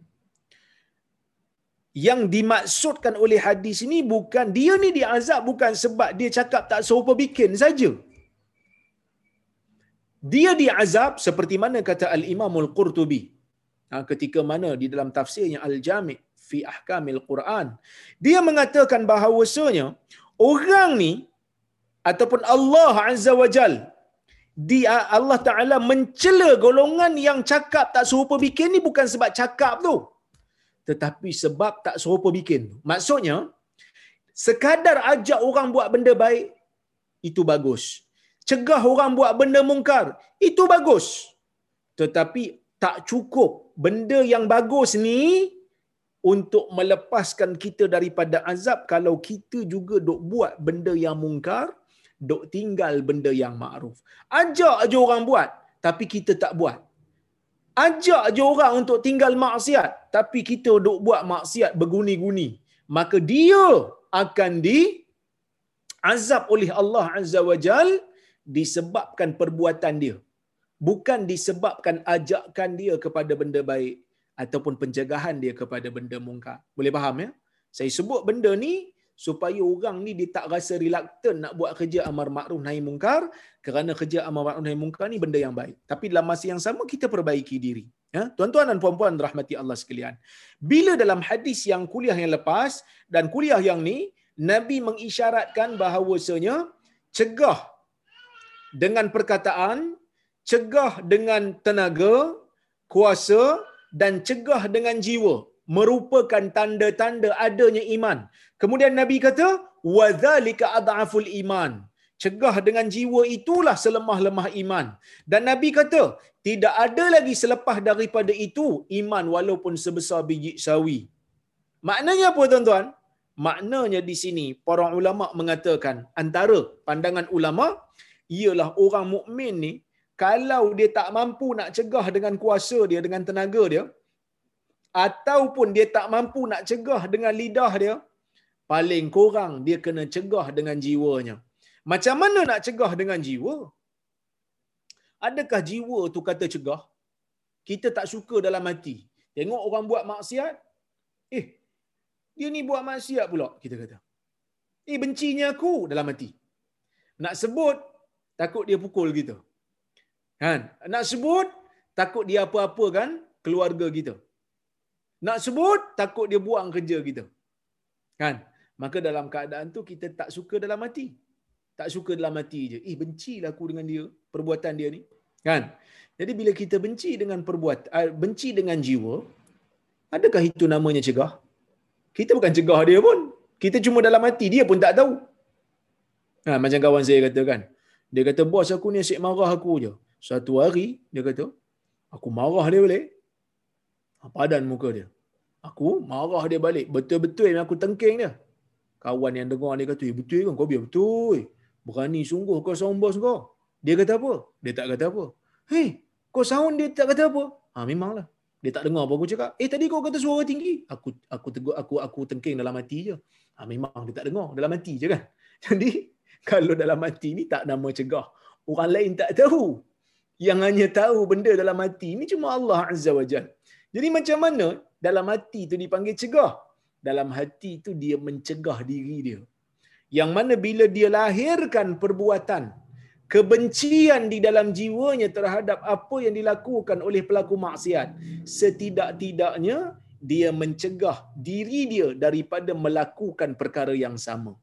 yang dimaksudkan oleh hadis ini bukan dia ni diazab bukan sebab dia cakap tak serupa bikin saja. Dia diazab seperti mana kata Al-Imam Al-Qurtubi ha, ketika mana di dalam tafsirnya Al-Jami' fi ahkamil Quran. Dia mengatakan bahawasanya orang ni ataupun Allah Azza wa Jal dia Allah Taala mencela golongan yang cakap tak serupa bikin ni bukan sebab cakap tu tetapi sebab tak serupa bikin. Maksudnya sekadar ajak orang buat benda baik itu bagus. Cegah orang buat benda mungkar itu bagus. Tetapi tak cukup benda yang bagus ni untuk melepaskan kita daripada azab kalau kita juga dok buat benda yang mungkar, dok tinggal benda yang ma'ruf. Ajak aja orang buat, tapi kita tak buat. Ajak aja orang untuk tinggal maksiat, tapi kita dok buat maksiat berguni-guni. Maka dia akan di azab oleh Allah Azza wa Jal disebabkan perbuatan dia. Bukan disebabkan ajakan dia kepada benda baik ataupun pencegahan dia kepada benda mungkar. Boleh faham ya? Saya sebut benda ni supaya orang ni dia tak rasa reluctant nak buat kerja amar makruf nahi mungkar kerana kerja amar makruf nahi mungkar ni benda yang baik. Tapi dalam masa yang sama kita perbaiki diri. Ya, tuan-tuan dan puan-puan rahmati Allah sekalian. Bila dalam hadis yang kuliah yang lepas dan kuliah yang ni Nabi mengisyaratkan bahawasanya cegah dengan perkataan, cegah dengan tenaga, kuasa, dan cegah dengan jiwa merupakan tanda-tanda adanya iman. Kemudian Nabi kata, "Wadzalika adhaful iman." Cegah dengan jiwa itulah selemah-lemah iman. Dan Nabi kata, tidak ada lagi selepas daripada itu iman walaupun sebesar biji sawi. Maknanya apa tuan-tuan? Maknanya di sini para ulama mengatakan antara pandangan ulama ialah orang mukmin ni kalau dia tak mampu nak cegah dengan kuasa dia dengan tenaga dia ataupun dia tak mampu nak cegah dengan lidah dia paling kurang dia kena cegah dengan jiwanya. Macam mana nak cegah dengan jiwa? Adakah jiwa tu kata cegah? Kita tak suka dalam hati. Tengok orang buat maksiat eh dia ni buat maksiat pula kita kata. Eh bencinya aku dalam hati. Nak sebut takut dia pukul kita. Kan? Nak sebut takut dia apa-apa kan keluarga kita. Nak sebut takut dia buang kerja kita. Kan? Maka dalam keadaan tu kita tak suka dalam hati. Tak suka dalam hati je. Eh bencilah aku dengan dia, perbuatan dia ni. Kan? Jadi bila kita benci dengan perbuatan uh, benci dengan jiwa, adakah itu namanya cegah? Kita bukan cegah dia pun. Kita cuma dalam hati dia pun tak tahu. Ha, macam kawan saya kata kan. Dia kata bos aku ni asyik marah aku je. Satu hari, dia kata, aku marah dia balik. Padan muka dia. Aku marah dia balik. Betul-betul yang aku tengking dia. Kawan yang dengar dia kata, eh, betul kan? Kau biar betul. Berani sungguh kau sound boss kau. Dia kata apa? Dia tak kata apa. Hei, kau sound dia tak kata apa? Ha, memanglah. Dia tak dengar apa aku cakap. Eh, tadi kau kata suara tinggi. Aku aku tegur, aku aku tengking dalam hati je. Ha, memang dia tak dengar dalam hati je kan. <laughs> Jadi kalau dalam hati ni tak nama cegah. Orang lain tak tahu. Yang hanya tahu benda dalam hati ni cuma Allah Azza wa Jal. Jadi macam mana dalam hati tu dipanggil cegah? Dalam hati tu dia mencegah diri dia. Yang mana bila dia lahirkan perbuatan kebencian di dalam jiwanya terhadap apa yang dilakukan oleh pelaku maksiat, setidak-tidaknya dia mencegah diri dia daripada melakukan perkara yang sama.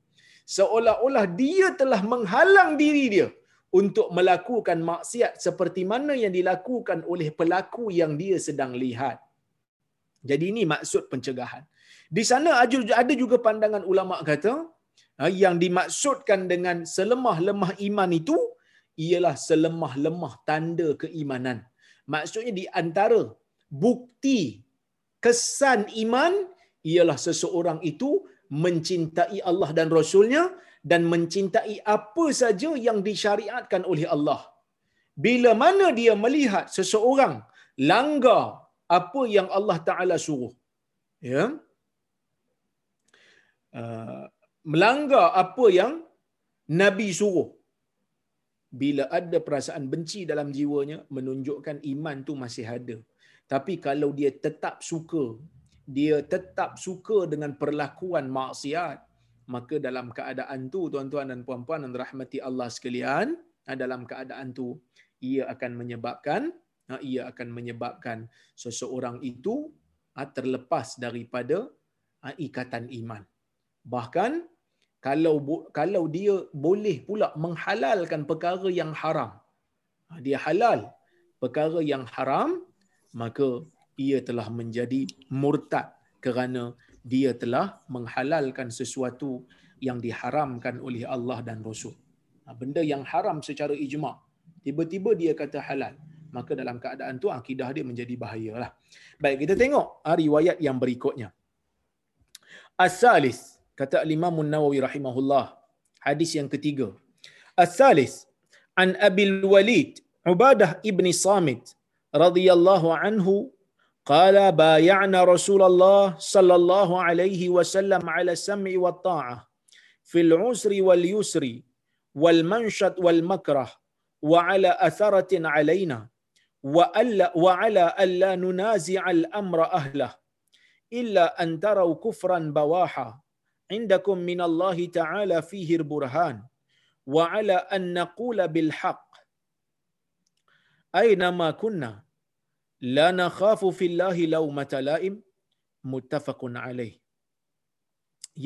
Seolah-olah dia telah menghalang diri dia untuk melakukan maksiat seperti mana yang dilakukan oleh pelaku yang dia sedang lihat. Jadi ini maksud pencegahan. Di sana ada juga pandangan ulama kata ha, yang dimaksudkan dengan selemah-lemah iman itu ialah selemah-lemah tanda keimanan. Maksudnya di antara bukti kesan iman ialah seseorang itu mencintai Allah dan Rasulnya dan mencintai apa saja yang disyariatkan oleh Allah. Bila mana dia melihat seseorang langgar apa yang Allah Taala suruh, ya, uh, melanggar apa yang Nabi suruh, bila ada perasaan benci dalam jiwanya menunjukkan iman tu masih ada tapi kalau dia tetap suka dia tetap suka dengan perlakuan maksiat maka dalam keadaan tu tuan-tuan dan puan-puan dan rahmati Allah sekalian ah, dalam keadaan tu ia akan menyebabkan ah, ia akan menyebabkan seseorang itu ah, terlepas daripada ikatan iman. Bahkan kalau kalau dia boleh pula menghalalkan perkara yang haram ha, dia halal perkara yang haram maka ia telah menjadi murtad kerana dia telah menghalalkan sesuatu yang diharamkan oleh Allah dan Rasul. Ha, benda yang haram secara ijma' tiba-tiba dia kata halal maka dalam keadaan tu akidah dia menjadi bahayalah. Baik kita tengok ha, riwayat yang berikutnya. As-salis kata Imam Nawawi rahimahullah hadis yang ketiga As-salis an Abil Walid Ubadah ibni Samit radhiyallahu anhu قال بايعنا رسول الله صلى الله عليه وسلم على السمع والطاعة في العسر واليسر والمنشط والمكره وعلى أثرة علينا وألا وعلى ألا ننازع الأمر أهله إلا أن تروا كفرا بواحا عندكم من الله تعالى فيه البرهان وعلى أن نقول بالحق أينما كنا. la nakhafu fillahi law matalaim muttafaqun alaih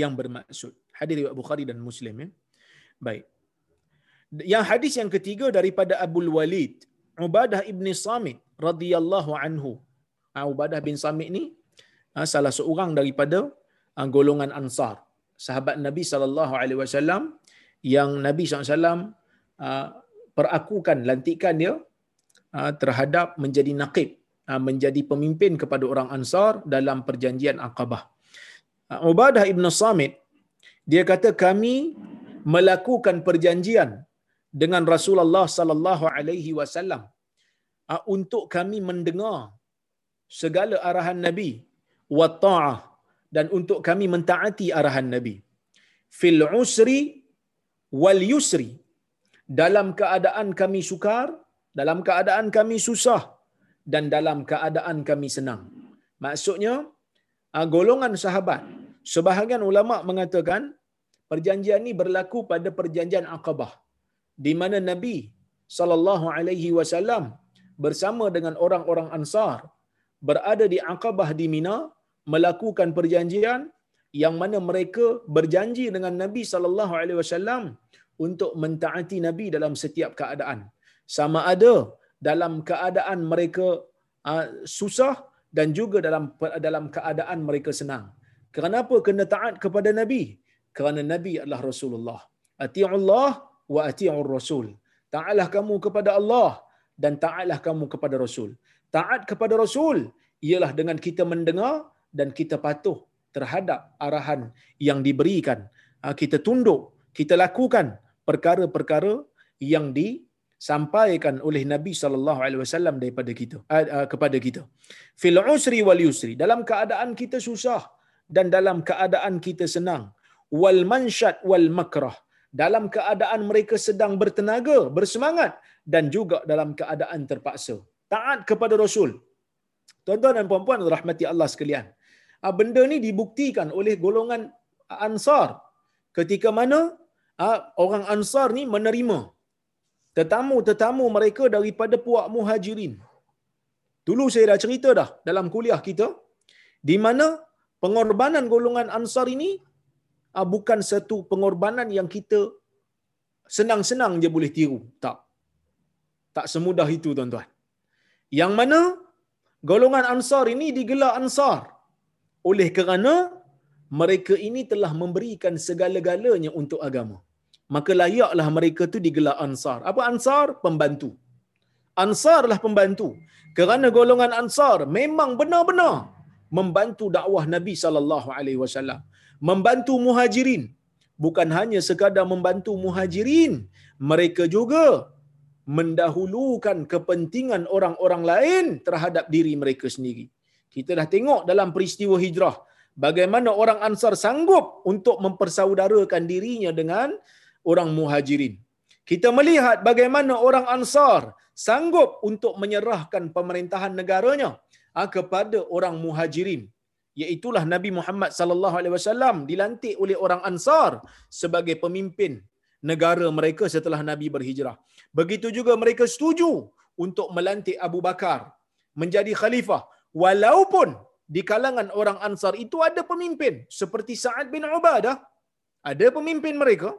yang bermaksud hadis riwayat Bukhari dan Muslim ya. Baik. Yang hadis yang ketiga daripada Abu Walid Ubadah ibn Samit radhiyallahu anhu. Ah, Ubadah bin Samit ni ah, salah seorang daripada ah, golongan Ansar. Sahabat Nabi sallallahu alaihi wasallam yang Nabi sallallahu alaihi wasallam perakukan lantikan dia terhadap menjadi naqib menjadi pemimpin kepada orang Ansar dalam perjanjian Aqabah. Ubadah ibn Samit dia kata kami melakukan perjanjian dengan Rasulullah sallallahu alaihi wasallam untuk kami mendengar segala arahan Nabi wa ta'ah dan untuk kami mentaati arahan Nabi. Fil usri wal yusri. Dalam keadaan kami sukar, dalam keadaan kami susah dan dalam keadaan kami senang. Maksudnya, ah, golongan sahabat, sebahagian ulama mengatakan perjanjian ini berlaku pada perjanjian Aqabah di mana Nabi sallallahu alaihi wasallam bersama dengan orang-orang Ansar berada di Aqabah di Mina melakukan perjanjian yang mana mereka berjanji dengan Nabi sallallahu alaihi wasallam untuk mentaati Nabi dalam setiap keadaan. Sama ada dalam keadaan mereka uh, susah dan juga dalam dalam keadaan mereka senang. Kenapa kena taat kepada Nabi? Kerana Nabi adalah Rasulullah. Ati'ullah wa ati'ur Rasul. Taatlah kamu kepada Allah dan taatlah kamu kepada Rasul. Taat kepada Rasul ialah dengan kita mendengar dan kita patuh terhadap arahan yang diberikan. Ah, kita tunduk, kita lakukan perkara-perkara yang disampaikan oleh Nabi sallallahu alaihi wasallam daripada kita ah, ah, kepada kita. Fil usri wal yusri, dalam keadaan kita susah dan dalam keadaan kita senang. wal mansyat wal makrah dalam keadaan mereka sedang bertenaga bersemangat dan juga dalam keadaan terpaksa taat kepada rasul tuan-tuan dan puan-puan rahmati Allah sekalian ah, benda ni dibuktikan oleh golongan ansar ketika mana ah, orang ansar ni menerima tetamu-tetamu mereka daripada puak muhajirin dulu saya dah cerita dah dalam kuliah kita di mana pengorbanan golongan ansar ini ah, bukan satu pengorbanan yang kita senang-senang je boleh tiru. Tak. Tak semudah itu tuan-tuan. Yang mana golongan ansar ini digelar ansar oleh kerana mereka ini telah memberikan segala-galanya untuk agama. Maka layaklah mereka tu digelar ansar. Apa ansar? Pembantu. Ansarlah pembantu. Kerana golongan ansar memang benar-benar membantu dakwah Nabi sallallahu alaihi wasallam membantu muhajirin bukan hanya sekadar membantu muhajirin mereka juga mendahulukan kepentingan orang-orang lain terhadap diri mereka sendiri kita dah tengok dalam peristiwa hijrah bagaimana orang ansar sanggup untuk mempersaudarakan dirinya dengan orang muhajirin. Kita melihat bagaimana orang ansar sanggup untuk menyerahkan pemerintahan negaranya ah, kepada orang muhajirin. Iaitulah Nabi Muhammad sallallahu alaihi wasallam dilantik oleh orang Ansar sebagai pemimpin negara mereka setelah Nabi berhijrah. Begitu juga mereka setuju untuk melantik Abu Bakar menjadi khalifah. Walaupun di kalangan orang Ansar itu ada pemimpin seperti Sa'ad bin Ubadah ada pemimpin mereka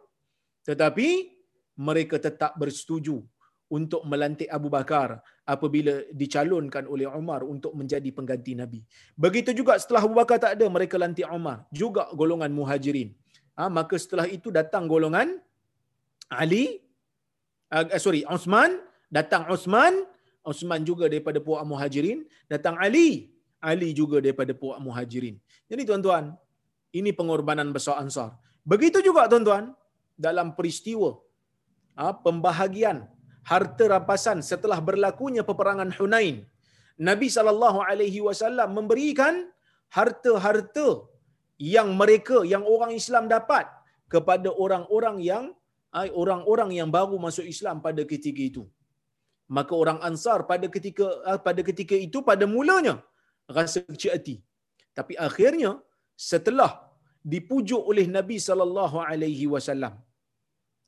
tetapi mereka tetap bersetuju untuk melantik Abu Bakar apabila dicalonkan oleh Umar untuk menjadi pengganti Nabi. Begitu juga setelah Abu Bakar tak ada, mereka lantik Umar. Juga golongan muhajirin. Ha, maka setelah itu datang golongan Ali, uh, sorry, Osman, datang Osman, Osman juga daripada puak muhajirin, datang Ali, Ali juga daripada puak muhajirin. Jadi tuan-tuan, ini pengorbanan besar Ansar. Begitu juga tuan-tuan, dalam peristiwa ha, pembahagian harta rampasan setelah berlakunya peperangan Hunain. Nabi sallallahu alaihi wasallam memberikan harta-harta yang mereka yang orang Islam dapat kepada orang-orang yang orang-orang yang baru masuk Islam pada ketika itu. Maka orang Ansar pada ketika pada ketika itu pada mulanya rasa kecil hati. Tapi akhirnya setelah dipujuk oleh Nabi sallallahu alaihi wasallam.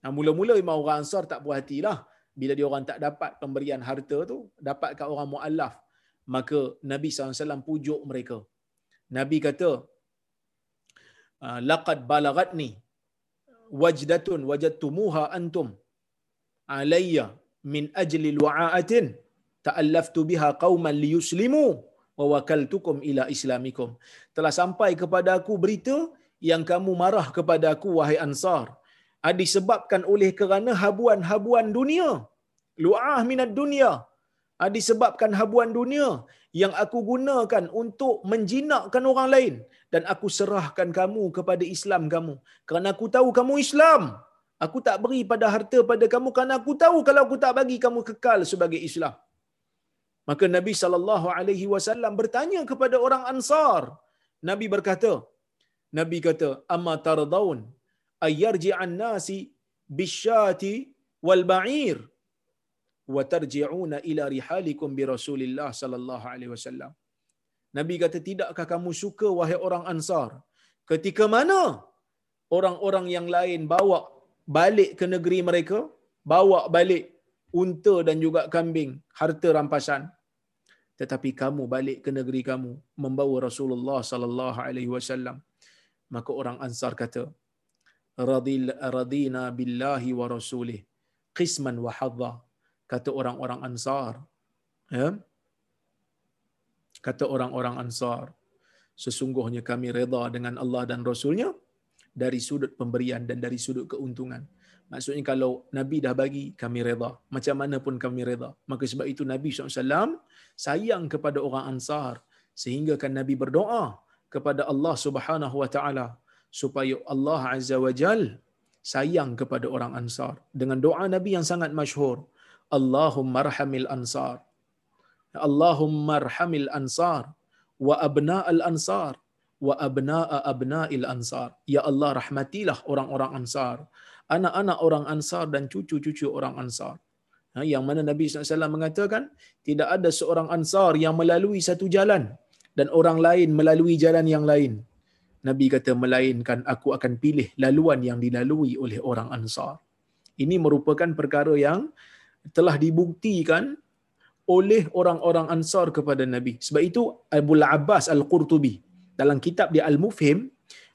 Nah, mula-mula memang orang Ansar tak puas hatilah bila dia orang tak dapat pemberian harta tu dapat kat orang muallaf maka Nabi SAW pujuk mereka. Nabi kata ah, laqad balagatni wajdatun wajadtumuha antum alayya min ajli lu'aatin ta'allaftu biha qauman liyuslimu wa wakaltukum ila islamikum. Telah sampai kepada aku berita yang kamu marah kepada aku wahai ansar disebabkan oleh kerana habuan-habuan dunia. Lu'ah minat dunia. Ah, disebabkan habuan dunia yang aku gunakan untuk menjinakkan orang lain dan aku serahkan kamu kepada Islam kamu. Kerana aku tahu kamu Islam. Aku tak beri pada harta pada kamu kerana aku tahu kalau aku tak bagi kamu kekal sebagai Islam. Maka Nabi sallallahu alaihi wasallam bertanya kepada orang Ansar. Nabi berkata Nabi kata amma tardaun ayyarji'an nasi bisyati wal ba'ir wa tarji'una ila rihalikum bi Rasulillah sallallahu alaihi wasallam. Nabi kata tidakkah kamu suka wahai orang Ansar ketika mana orang-orang yang lain bawa balik ke negeri mereka, bawa balik unta dan juga kambing, harta rampasan. Tetapi kamu balik ke negeri kamu membawa Rasulullah sallallahu alaihi wasallam. Maka orang Ansar kata, radil radina billahi wa rasulih qisman wa hadha kata orang-orang Ansar. Ya. Kata orang-orang Ansar, sesungguhnya kami reda dengan Allah dan Rasulnya dari sudut pemberian dan dari sudut keuntungan. Maksudnya kalau Nabi dah bagi, kami reda. Macam mana pun kami reda. Maka sebab itu Nabi SAW sayang kepada orang Ansar. Sehingga kan Nabi berdoa kepada Allah Subhanahu Wa Taala supaya Allah Azza wa Jal sayang kepada orang Ansar dengan doa Nabi yang sangat masyhur Allahumma arhamil ansar. Allahumma arhamil ansar wa abna al ansar wa abna'a abna'il ansar. Ya Allah rahmatilah orang-orang ansar. Anak-anak orang ansar dan cucu-cucu orang ansar. Ha, yang mana Nabi SAW mengatakan, tidak ada seorang ansar yang melalui satu jalan dan orang lain melalui jalan yang lain. Nabi kata, melainkan aku akan pilih laluan yang dilalui oleh orang ansar. Ini merupakan perkara yang telah dibuktikan oleh orang-orang ansar kepada Nabi. Sebab itu Abu Abbas Al-Qurtubi dalam kitab dia Al-Mufhim,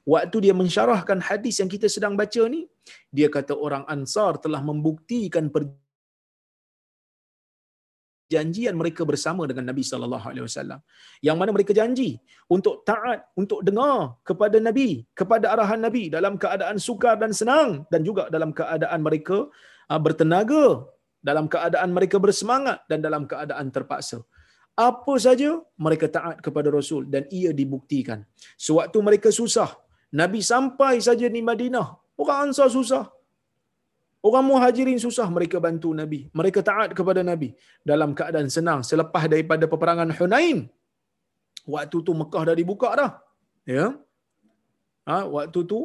waktu dia mensyarahkan hadis yang kita sedang baca ni, dia kata orang ansar telah membuktikan perjanjian mereka bersama dengan Nabi sallallahu alaihi wasallam. Yang mana mereka janji untuk taat untuk dengar kepada Nabi kepada arahan Nabi dalam keadaan sukar dan senang dan juga dalam keadaan mereka uh, bertenaga dalam keadaan mereka bersemangat dan dalam keadaan terpaksa. Apa saja mereka taat kepada Rasul dan ia dibuktikan. Sewaktu mereka susah Nabi sampai saja di Madinah orang Ansar susah Orang muhajirin susah mereka bantu Nabi. Mereka taat kepada Nabi dalam keadaan senang selepas daripada peperangan Hunain. Waktu tu Mekah dah dibuka dah. Ya. Ha, waktu tu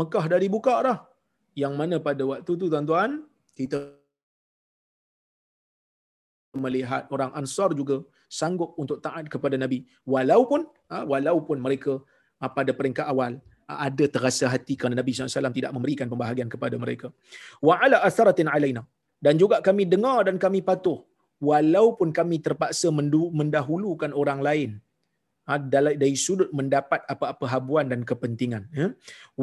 Mekah dah dibuka dah. Yang mana pada waktu tu tuan-tuan kita melihat orang Ansar juga sanggup untuk taat kepada Nabi walaupun ha, walaupun mereka ha, pada peringkat awal ada terasa hati kerana Nabi SAW tidak memberikan pembahagian kepada mereka. Wa ala asaratin alaina. Dan juga kami dengar dan kami patuh. Walaupun kami terpaksa mendahulukan orang lain. Ha, dari sudut mendapat apa-apa habuan dan kepentingan. Ya.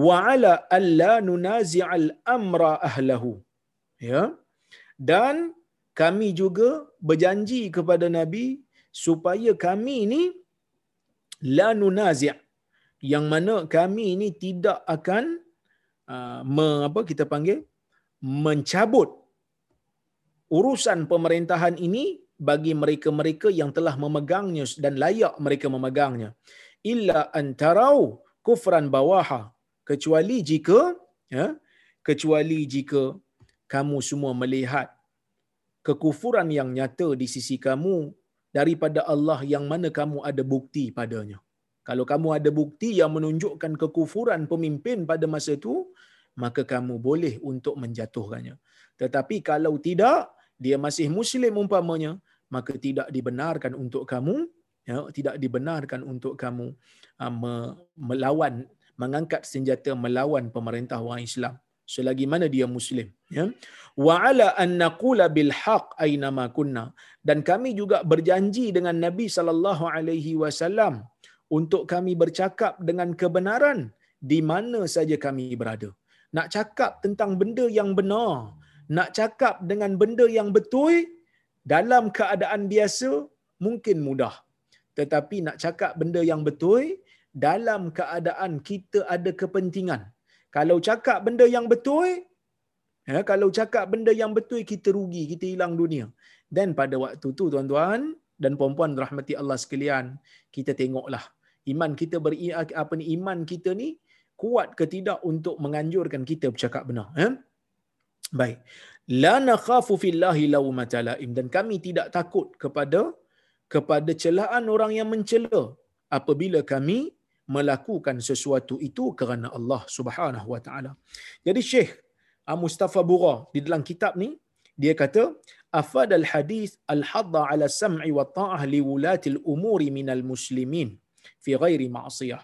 Wa ala alla nunazi'al amra ahlahu. Ya. Dan kami juga berjanji kepada Nabi supaya kami ini la nunazi' yang mana kami ini tidak akan uh, me, apa kita panggil mencabut urusan pemerintahan ini bagi mereka-mereka yang telah memegangnya dan layak mereka memegangnya. Illa antarau kufran bawaha. Kecuali jika ya kecuali jika kamu semua melihat kekufuran yang nyata di sisi kamu daripada Allah yang mana kamu ada bukti padanya kalau kamu ada bukti yang menunjukkan kekufuran pemimpin pada masa itu, maka kamu boleh untuk menjatuhkannya. Tetapi kalau tidak, dia masih muslim umpamanya, maka tidak dibenarkan untuk kamu ya, tidak dibenarkan untuk kamu uh, melawan mengangkat senjata melawan pemerintah orang Islam. Selagi mana dia muslim ya. Wa ala an naqula bil haqq aina ma kunna. Dan kami juga berjanji dengan Nabi sallallahu alaihi wasallam untuk kami bercakap dengan kebenaran di mana saja kami berada. Nak cakap tentang benda yang benar, nak cakap dengan benda yang betul dalam keadaan biasa mungkin mudah. Tetapi nak cakap benda yang betul dalam keadaan kita ada kepentingan. Kalau cakap benda yang betul, ya, kalau cakap benda yang betul kita rugi, kita hilang dunia. Dan pada waktu tu tuan-tuan dan puan-puan rahmati Allah sekalian, kita tengoklah iman kita beri apa ni iman kita ni kuat ke tidak untuk menganjurkan kita bercakap benar eh? baik. La nakhafu fillahi lawmata laim dan kami tidak takut kepada kepada celaan orang yang mencela apabila kami melakukan sesuatu itu kerana Allah Subhanahu wa taala. Jadi Syekh Mustafa Bura di dalam kitab ni dia kata afad al hadis al hadda ala sam'i wa ta'ah li wulati al umuri minal muslimin fi ghairi ma'siyah.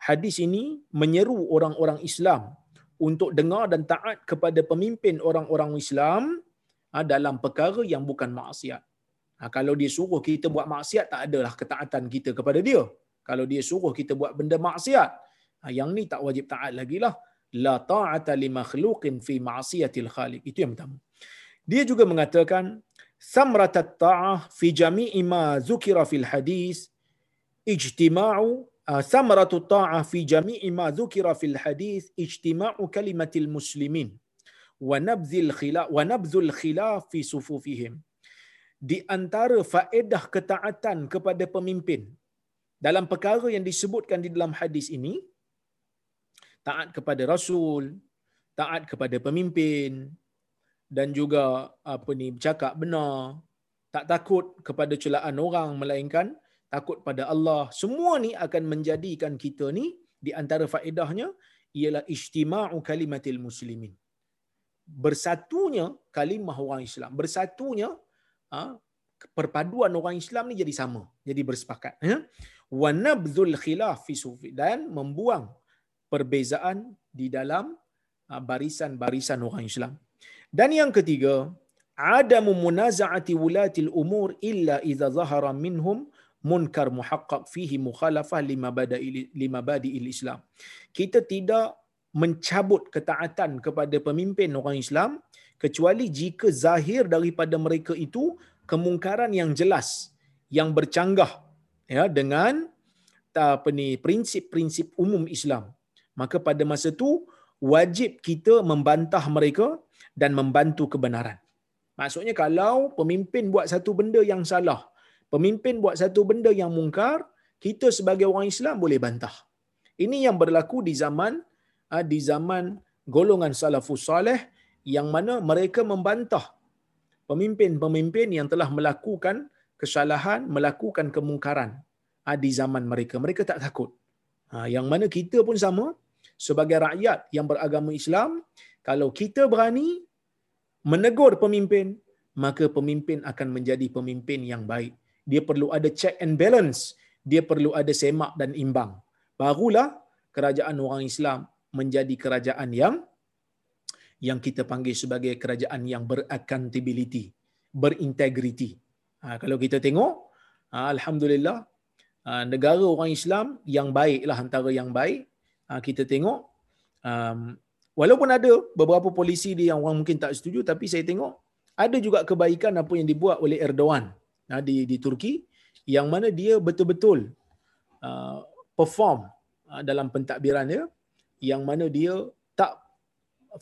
Hadis ini menyeru orang-orang Islam untuk dengar dan taat kepada pemimpin orang-orang Islam ha, dalam perkara yang bukan maksiat. Ha, kalau dia suruh kita buat maksiat, tak adalah ketaatan kita kepada dia. Kalau dia suruh kita buat benda maksiat, ha, yang ni tak wajib taat lagi lah. La ta'ata li makhluqin fi ma'siyatil khaliq. Itu yang pertama. Dia juga mengatakan, Samratat ta'ah fi jami'i ma zukira fil hadis اجتماع ثمرة الطاعة في جميع ما ذكر في الحديث اجتماع كلمة المسلمين ونبذ الخلاف ونبذ الخلاف في صفوفهم di antara faedah ketaatan kepada pemimpin dalam perkara yang disebutkan di dalam hadis ini taat kepada rasul taat kepada pemimpin dan juga apa ni bercakap benar tak takut kepada celaan orang melainkan takut pada Allah. Semua ni akan menjadikan kita ni di antara faedahnya ialah ijtima'u kalimatil muslimin. Bersatunya kalimah orang Islam. Bersatunya ha, perpaduan orang Islam ni jadi sama, jadi bersepakat. Ya? Wa nabdhul khilaf fi sufi dan membuang perbezaan di dalam ha, barisan-barisan orang Islam. Dan yang ketiga, adamu munaza'ati wulatil umur illa idza zahara minhum munkar muhaqqaq fihi mukhalafah lima bada'i lima badi'il Islam. Kita tidak mencabut ketaatan kepada pemimpin orang Islam kecuali jika zahir daripada mereka itu kemungkaran yang jelas yang bercanggah ya dengan apa ni prinsip-prinsip umum Islam. Maka pada masa itu wajib kita membantah mereka dan membantu kebenaran. Maksudnya kalau pemimpin buat satu benda yang salah, pemimpin buat satu benda yang mungkar, kita sebagai orang Islam boleh bantah. Ini yang berlaku di zaman ah, di zaman golongan salafus saleh yang mana mereka membantah pemimpin-pemimpin yang telah melakukan kesalahan, melakukan kemungkaran ah, di zaman mereka. Mereka tak takut. Ah, yang mana kita pun sama sebagai rakyat yang beragama Islam, kalau kita berani menegur pemimpin, maka pemimpin akan menjadi pemimpin yang baik. Dia perlu ada check and balance. Dia perlu ada semak dan imbang. Barulah kerajaan orang Islam menjadi kerajaan yang yang kita panggil sebagai kerajaan yang beraccountability, berintegriti. Ha, kalau kita tengok, ha, Alhamdulillah, ha, negara orang Islam yang baiklah antara yang baik. Ha, kita tengok, um, walaupun ada beberapa polisi dia yang orang mungkin tak setuju, tapi saya tengok ada juga kebaikan apa yang dibuat oleh Erdogan di, di Turki, yang mana dia betul-betul uh, perform uh, dalam pentadbiran dia, yang mana dia tak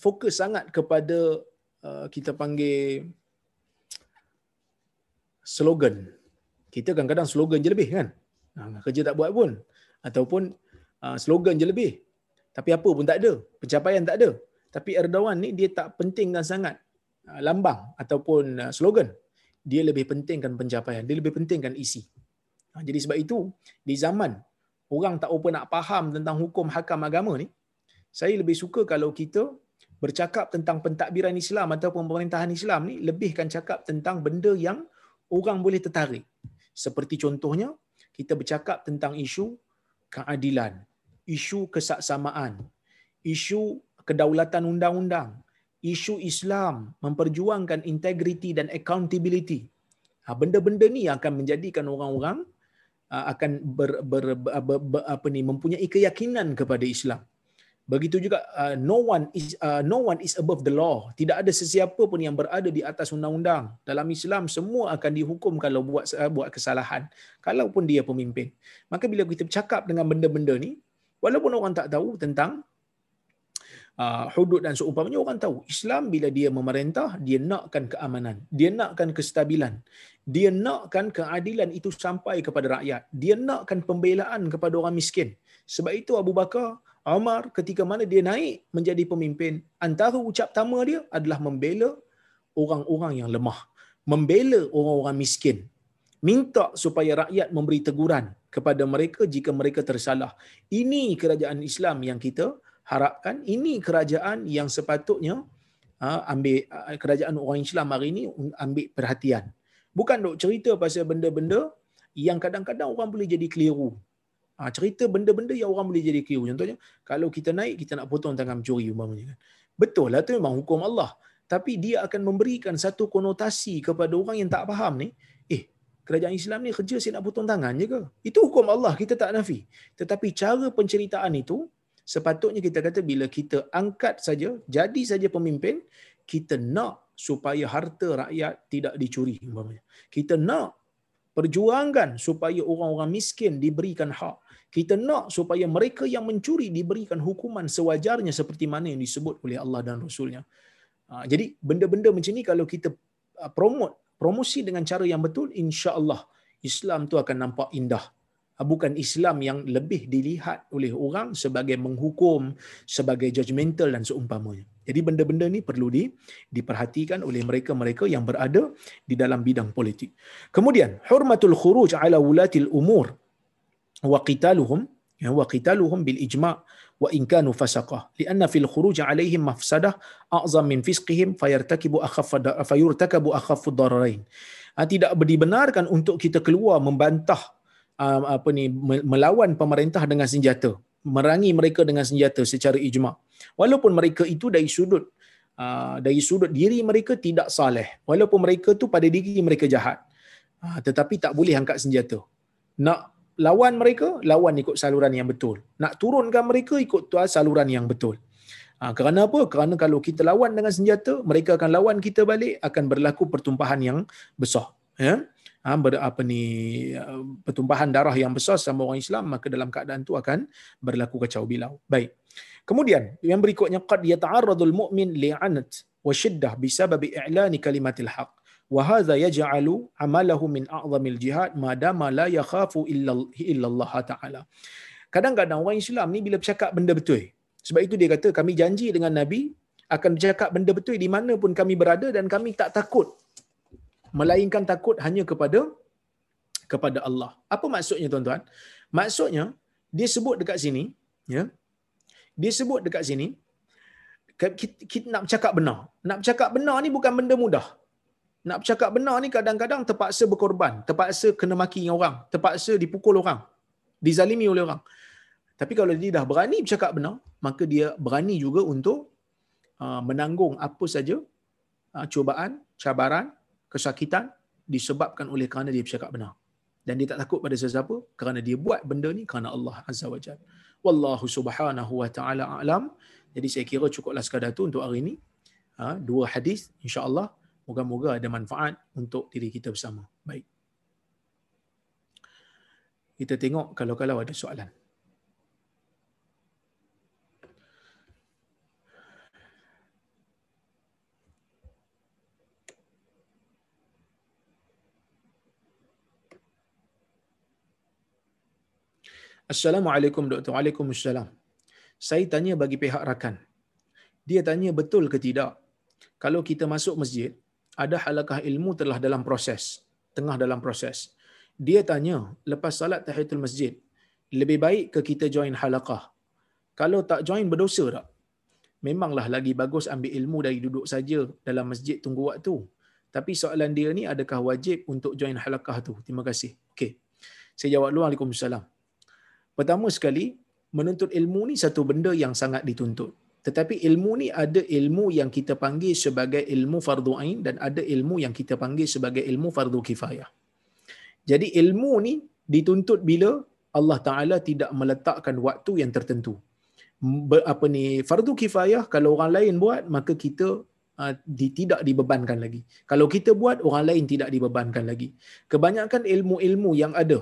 fokus sangat kepada uh, kita panggil slogan. Kita kadang-kadang slogan je lebih kan. Ha, kerja tak buat pun. Ataupun uh, slogan je lebih. Tapi apa pun tak ada. Pencapaian tak ada. Tapi Erdogan ni dia tak pentingkan sangat uh, lambang ataupun uh, slogan. Dia lebih pentingkan pencapaian. Dia lebih pentingkan isi. Ha, jadi sebab itu, di zaman orang tak apa nak faham tentang hukum hakam agama ni, saya lebih suka kalau kita bercakap tentang pentadbiran Islam ataupun pemerintahan Islam ni lebihkan cakap tentang benda yang orang boleh tertarik. Seperti contohnya, kita bercakap tentang isu keadilan, isu kesaksamaan, isu kedaulatan undang-undang, isu Islam memperjuangkan integriti dan accountability. Ha, benda-benda ni akan menjadikan orang-orang ha, akan ber, ber, ber, ber, ber, apa ni mempunyai keyakinan kepada Islam. Begitu juga uh, no one is uh, no one is above the law. Tidak ada sesiapa pun yang berada di atas undang-undang. Dalam Islam semua akan dihukum kalau buat uh, buat kesalahan. Kalaupun dia pemimpin. Maka bila kita bercakap dengan benda-benda ni, walaupun orang tak tahu tentang hudud dan seumpamanya orang tahu Islam bila dia memerintah dia nakkan keamanan dia nakkan kestabilan. Dia nakkan keadilan itu sampai kepada rakyat. Dia nakkan pembelaan kepada orang miskin. Sebab itu Abu Bakar Umar ketika mana dia naik menjadi pemimpin antara ucap tama dia adalah membela orang-orang yang lemah. Membela orang-orang miskin. Minta supaya rakyat memberi teguran kepada mereka jika mereka tersalah. Ini kerajaan Islam yang kita harapkan ini kerajaan yang sepatutnya uh, ambil uh, kerajaan orang Islam hari ini ambil perhatian. Bukan dok cerita pasal benda-benda yang kadang-kadang orang boleh jadi keliru. Ha, cerita benda-benda yang orang boleh jadi keliru. Contohnya, kalau kita naik, kita nak potong tangan mencuri. Umpamanya, kan? Betul lah, tu memang hukum Allah. Tapi dia akan memberikan satu konotasi kepada orang yang tak faham ni. Eh, kerajaan Islam ni kerja saya nak potong tangan je ke? Itu hukum Allah, kita tak nafi. Tetapi cara penceritaan itu, sepatutnya kita kata bila kita angkat saja, jadi saja pemimpin, kita nak supaya harta rakyat tidak dicuri. Kita nak perjuangkan supaya orang-orang miskin diberikan hak. Kita nak supaya mereka yang mencuri diberikan hukuman sewajarnya seperti mana yang disebut oleh Allah dan Rasulnya. Ha, jadi benda-benda macam ni kalau kita uh, promote, promosi dengan cara yang betul, insya Allah Islam tu akan nampak indah ah, bukan Islam yang lebih dilihat oleh orang sebagai menghukum, sebagai judgmental dan seumpamanya. Jadi benda-benda ni perlu di, diperhatikan oleh mereka-mereka yang berada di dalam bidang politik. Kemudian, hurmatul khuruj ala wulatil umur wa qitaluhum ya, wa qitaluhum bil ijma' wa in kanu fasaqah lianna fil khuruj alaihim mafsadah a'zam min fisqihim fayartakibu akhaf fayurtakabu akhaf dararain ha, tidak dibenarkan untuk kita keluar membantah uh, apa ni melawan pemerintah dengan senjata merangi mereka dengan senjata secara ijma walaupun mereka itu dari sudut uh, dari sudut diri mereka tidak saleh walaupun mereka tu pada diri mereka jahat uh, tetapi tak boleh angkat senjata nak lawan mereka, lawan ikut saluran yang betul. Nak turunkan mereka ikut tuan saluran yang betul. Ha, kerana apa? Kerana kalau kita lawan dengan senjata, mereka akan lawan kita balik, akan berlaku pertumpahan yang besar. Ya? Ha, ber, apa ni um, pertumpahan darah yang besar sama orang Islam maka dalam keadaan tu akan berlaku kacau bilau. Baik. Kemudian yang berikutnya qad yata'arradul mu'min li'anat wa shiddah bisabab i'lan kalimatil haqq wa hadha yaj'alu amalahu min a'zamil jihad madama la yakhafu illa Allah ta'ala. Kadang-kadang orang Islam ni bila bercakap benda betul. Sebab itu dia kata kami janji dengan Nabi akan bercakap benda betul di mana pun kami berada dan kami tak takut melainkan takut hanya kepada kepada Allah. Apa maksudnya tuan-tuan? Maksudnya dia sebut dekat sini ya dia sebut dekat sini kita, kita nak bercakap benar. Nak bercakap benar ni bukan benda mudah. Nak bercakap benar ni kadang-kadang terpaksa berkorban, terpaksa kena maki orang, terpaksa dipukul orang, dizalimi oleh orang. Tapi kalau dia dah berani bercakap benar, maka dia berani juga untuk uh, menanggung apa saja uh, cubaan, cabaran, kesakitan disebabkan oleh kerana dia bercakap benar. Dan dia tak takut pada sesiapa kerana dia buat benda ni kerana Allah Azza wa Jalla. Wallahu subhanahu wa ta'ala a'lam. Jadi saya kira cukuplah sekadar tu untuk hari ini. Ha, dua hadis insya-Allah Moga-moga ada manfaat untuk diri kita bersama. Baik. Kita tengok kalau-kalau ada soalan. Assalamualaikum Dr. Waalaikumsalam. Saya tanya bagi pihak rakan. Dia tanya betul ke tidak? Kalau kita masuk masjid, ada halakah ilmu telah dalam proses, tengah dalam proses. Dia tanya, lepas salat tahiyatul masjid, lebih baik ke kita join halakah? Kalau tak join berdosa tak? Memanglah lagi bagus ambil ilmu dari duduk saja dalam masjid tunggu waktu. Tapi soalan dia ni adakah wajib untuk join halakah tu? Terima kasih. Okey. Saya jawab dulu. Waalaikumsalam. Pertama sekali, menuntut ilmu ni satu benda yang sangat dituntut. Tetapi ilmu ni ada ilmu yang kita panggil sebagai ilmu fardu ain dan ada ilmu yang kita panggil sebagai ilmu fardu kifayah. Jadi ilmu ni dituntut bila Allah Taala tidak meletakkan waktu yang tertentu. Apa ni fardu kifayah kalau orang lain buat maka kita uh, di, tidak dibebankan lagi. Kalau kita buat orang lain tidak dibebankan lagi. Kebanyakan ilmu-ilmu yang ada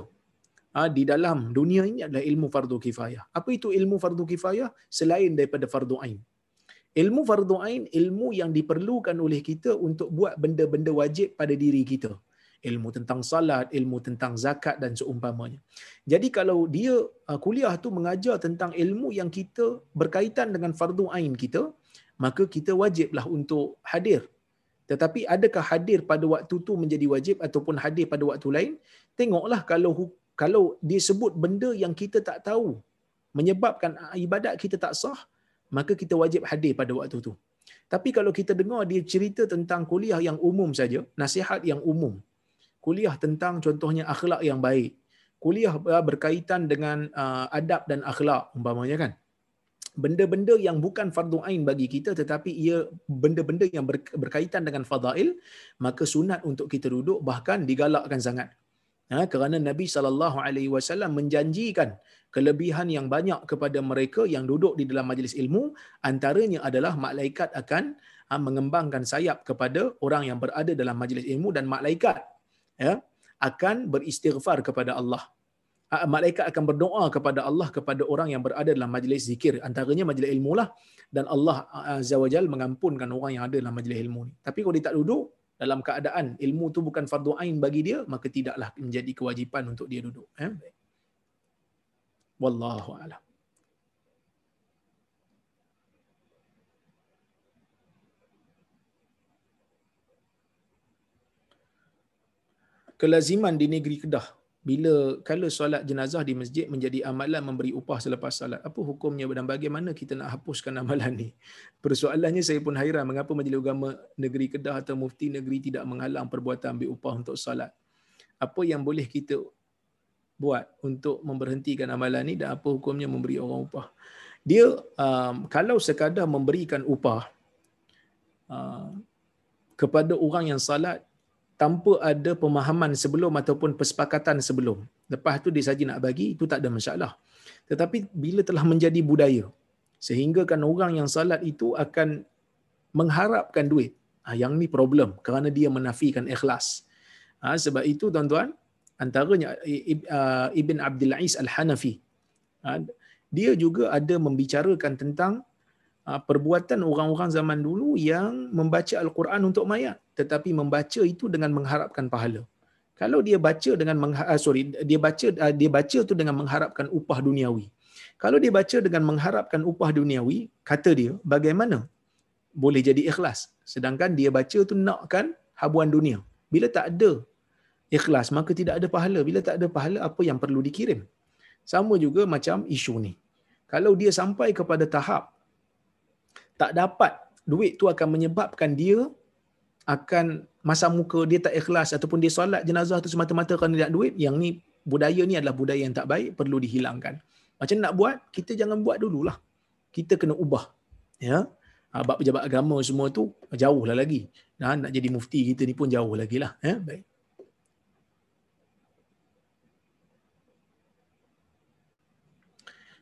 di dalam dunia ini adalah ilmu fardu kifayah. Apa itu ilmu fardu kifayah? Selain daripada fardu ain. Ilmu fardu ain, ilmu yang diperlukan oleh kita untuk buat benda-benda wajib pada diri kita. Ilmu tentang salat, ilmu tentang zakat dan seumpamanya. Jadi kalau dia uh, kuliah tu mengajar tentang ilmu yang kita berkaitan dengan fardu ain kita, maka kita wajiblah untuk hadir. Tetapi adakah hadir pada waktu tu menjadi wajib ataupun hadir pada waktu lain? Tengoklah kalau kalau dia sebut benda yang kita tak tahu menyebabkan ibadat kita tak sah, maka kita wajib hadir pada waktu tu. Tapi kalau kita dengar dia cerita tentang kuliah yang umum saja, nasihat yang umum. Kuliah tentang contohnya akhlak yang baik. Kuliah berkaitan dengan uh, adab dan akhlak umpamanya kan. Benda-benda yang bukan fardu ain bagi kita tetapi ia benda-benda yang berkaitan dengan fadail, maka sunat untuk kita duduk bahkan digalakkan sangat Ha, kerana Nabi sallallahu alaihi wasallam menjanjikan kelebihan yang banyak kepada mereka yang duduk di dalam majlis ilmu antaranya adalah malaikat akan ha, mengembangkan sayap kepada orang yang berada dalam majlis ilmu dan malaikat ya akan beristighfar kepada Allah. Ha, malaikat akan berdoa kepada Allah kepada orang yang berada dalam majlis zikir antaranya majlis ilmu lah dan Allah azza wajal mengampunkan orang yang ada dalam majlis ilmu ni. Tapi kalau dia tak duduk dalam keadaan ilmu tu bukan fardu ain bagi dia maka tidaklah menjadi kewajipan untuk dia duduk eh? Wallahu a'lam. Kelaziman di negeri Kedah bila kalau solat jenazah di masjid menjadi amalan memberi upah selepas solat apa hukumnya dan bagaimana kita nak hapuskan <laughs> amalan ni? Persoalannya saya pun hairan mengapa majlis agama negeri Kedah atau mufti negeri tidak menghalang perbuatan ambil upah untuk solat? Apa yang boleh kita buat untuk memberhentikan amalan ni dan apa hukumnya memberi orang upah? Dia um, kalau sekadar memberikan upah uh, kepada orang yang salat tanpa ada pemahaman sebelum ataupun persepakatan sebelum. Lepas tu dia saja nak bagi, itu tak ada masalah. Tetapi bila telah menjadi budaya, sehingga kan orang yang salat itu akan mengharapkan duit. Ha, yang ni problem kerana dia menafikan ikhlas. Ha, sebab itu tuan-tuan, antaranya Ibn Abdul Ais Al-Hanafi, ha, dia juga ada membicarakan tentang perbuatan orang-orang zaman dulu yang membaca Al-Quran untuk mayat tetapi membaca itu dengan mengharapkan pahala. Kalau dia baca dengan mengha- uh, sorry dia baca uh, dia baca tu dengan mengharapkan upah duniawi. Kalau dia baca dengan mengharapkan upah duniawi, kata dia, bagaimana boleh jadi ikhlas? Sedangkan dia baca tu nakkan habuan dunia. Bila tak ada ikhlas, maka tidak ada pahala. Bila tak ada pahala, apa yang perlu dikirim? Sama juga macam isu ni. Kalau dia sampai kepada tahap tak dapat duit tu akan menyebabkan dia akan masa muka dia tak ikhlas ataupun dia solat jenazah tu semata-mata kerana nak duit yang ni budaya ni adalah budaya yang tak baik perlu dihilangkan. Macam nak buat kita jangan buat dululah. Kita kena ubah ya. Ha, bab pejabat agama semua tu jauh lah lagi. Nah, nak jadi mufti kita ni pun jauh lagi lah ya. Baik.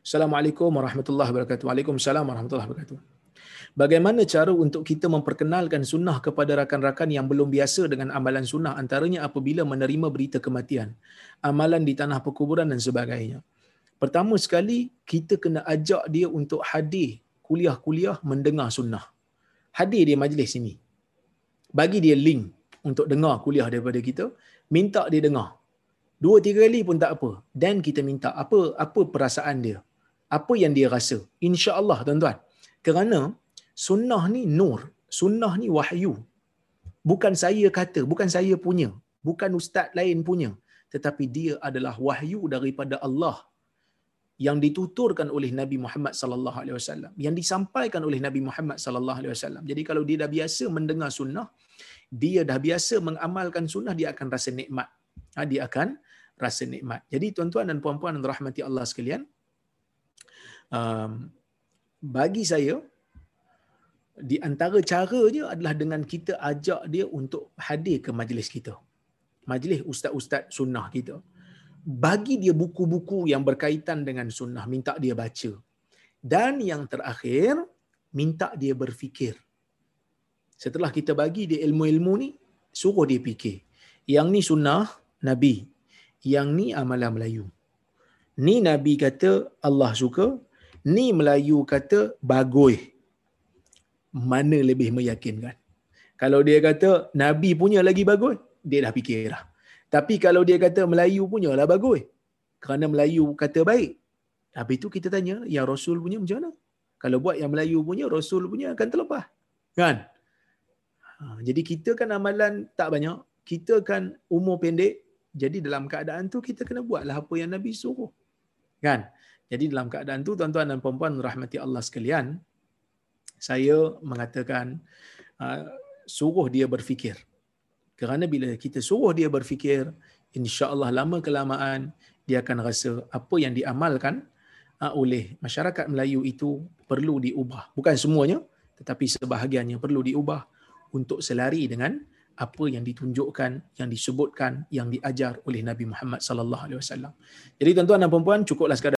Assalamualaikum warahmatullahi wabarakatuh. Waalaikumsalam warahmatullahi wabarakatuh. Bagaimana cara untuk kita memperkenalkan sunnah kepada rakan-rakan yang belum biasa dengan amalan sunnah antaranya apabila menerima berita kematian, amalan di tanah perkuburan dan sebagainya. Pertama sekali, kita kena ajak dia untuk hadir kuliah-kuliah mendengar sunnah. Hadir dia majlis ini. Bagi dia link untuk dengar kuliah daripada kita, minta dia dengar. Dua tiga kali pun tak apa. Dan kita minta apa apa perasaan dia. Apa yang dia rasa. Insya-Allah tuan-tuan. Kerana sunnah ni nur, sunnah ni wahyu. Bukan saya kata, bukan saya punya, bukan ustaz lain punya, tetapi dia adalah wahyu daripada Allah yang dituturkan oleh Nabi Muhammad sallallahu alaihi wasallam, yang disampaikan oleh Nabi Muhammad sallallahu alaihi wasallam. Jadi kalau dia dah biasa mendengar sunnah, dia dah biasa mengamalkan sunnah, dia akan rasa nikmat. Ha, dia akan rasa nikmat. Jadi tuan-tuan dan puan-puan yang rahmati Allah sekalian, um, bagi saya di antara caranya adalah dengan kita ajak dia untuk hadir ke majlis kita. Majlis ustaz-ustaz sunnah kita. Bagi dia buku-buku yang berkaitan dengan sunnah, minta dia baca. Dan yang terakhir, minta dia berfikir. Setelah kita bagi dia ilmu-ilmu ni, suruh dia fikir. Yang ni sunnah Nabi. Yang ni amalan Melayu. Ni Nabi kata Allah suka, ni Melayu kata bagus mana lebih meyakinkan. Kalau dia kata Nabi punya lagi bagus, dia dah fikir dah. Tapi kalau dia kata Melayu punya lah bagus, kerana Melayu kata baik, habis itu kita tanya, yang Rasul punya macam mana? Kalau buat yang Melayu punya, Rasul punya akan terlepas. Kan? Ha, jadi kita kan amalan tak banyak, kita kan umur pendek, jadi dalam keadaan tu kita kena buatlah apa yang Nabi suruh. Kan? Jadi dalam keadaan tu tuan-tuan dan puan-puan rahmati Allah sekalian, saya mengatakan uh, suruh dia berfikir. Kerana bila kita suruh dia berfikir, insya-Allah lama kelamaan dia akan rasa apa yang diamalkan uh, oleh masyarakat Melayu itu perlu diubah. Bukan semuanya, tetapi sebahagiannya perlu diubah untuk selari dengan apa yang ditunjukkan, yang disebutkan, yang diajar oleh Nabi Muhammad sallallahu alaihi wasallam. Jadi tuan-tuan dan puan-puan, cukuplah sekadar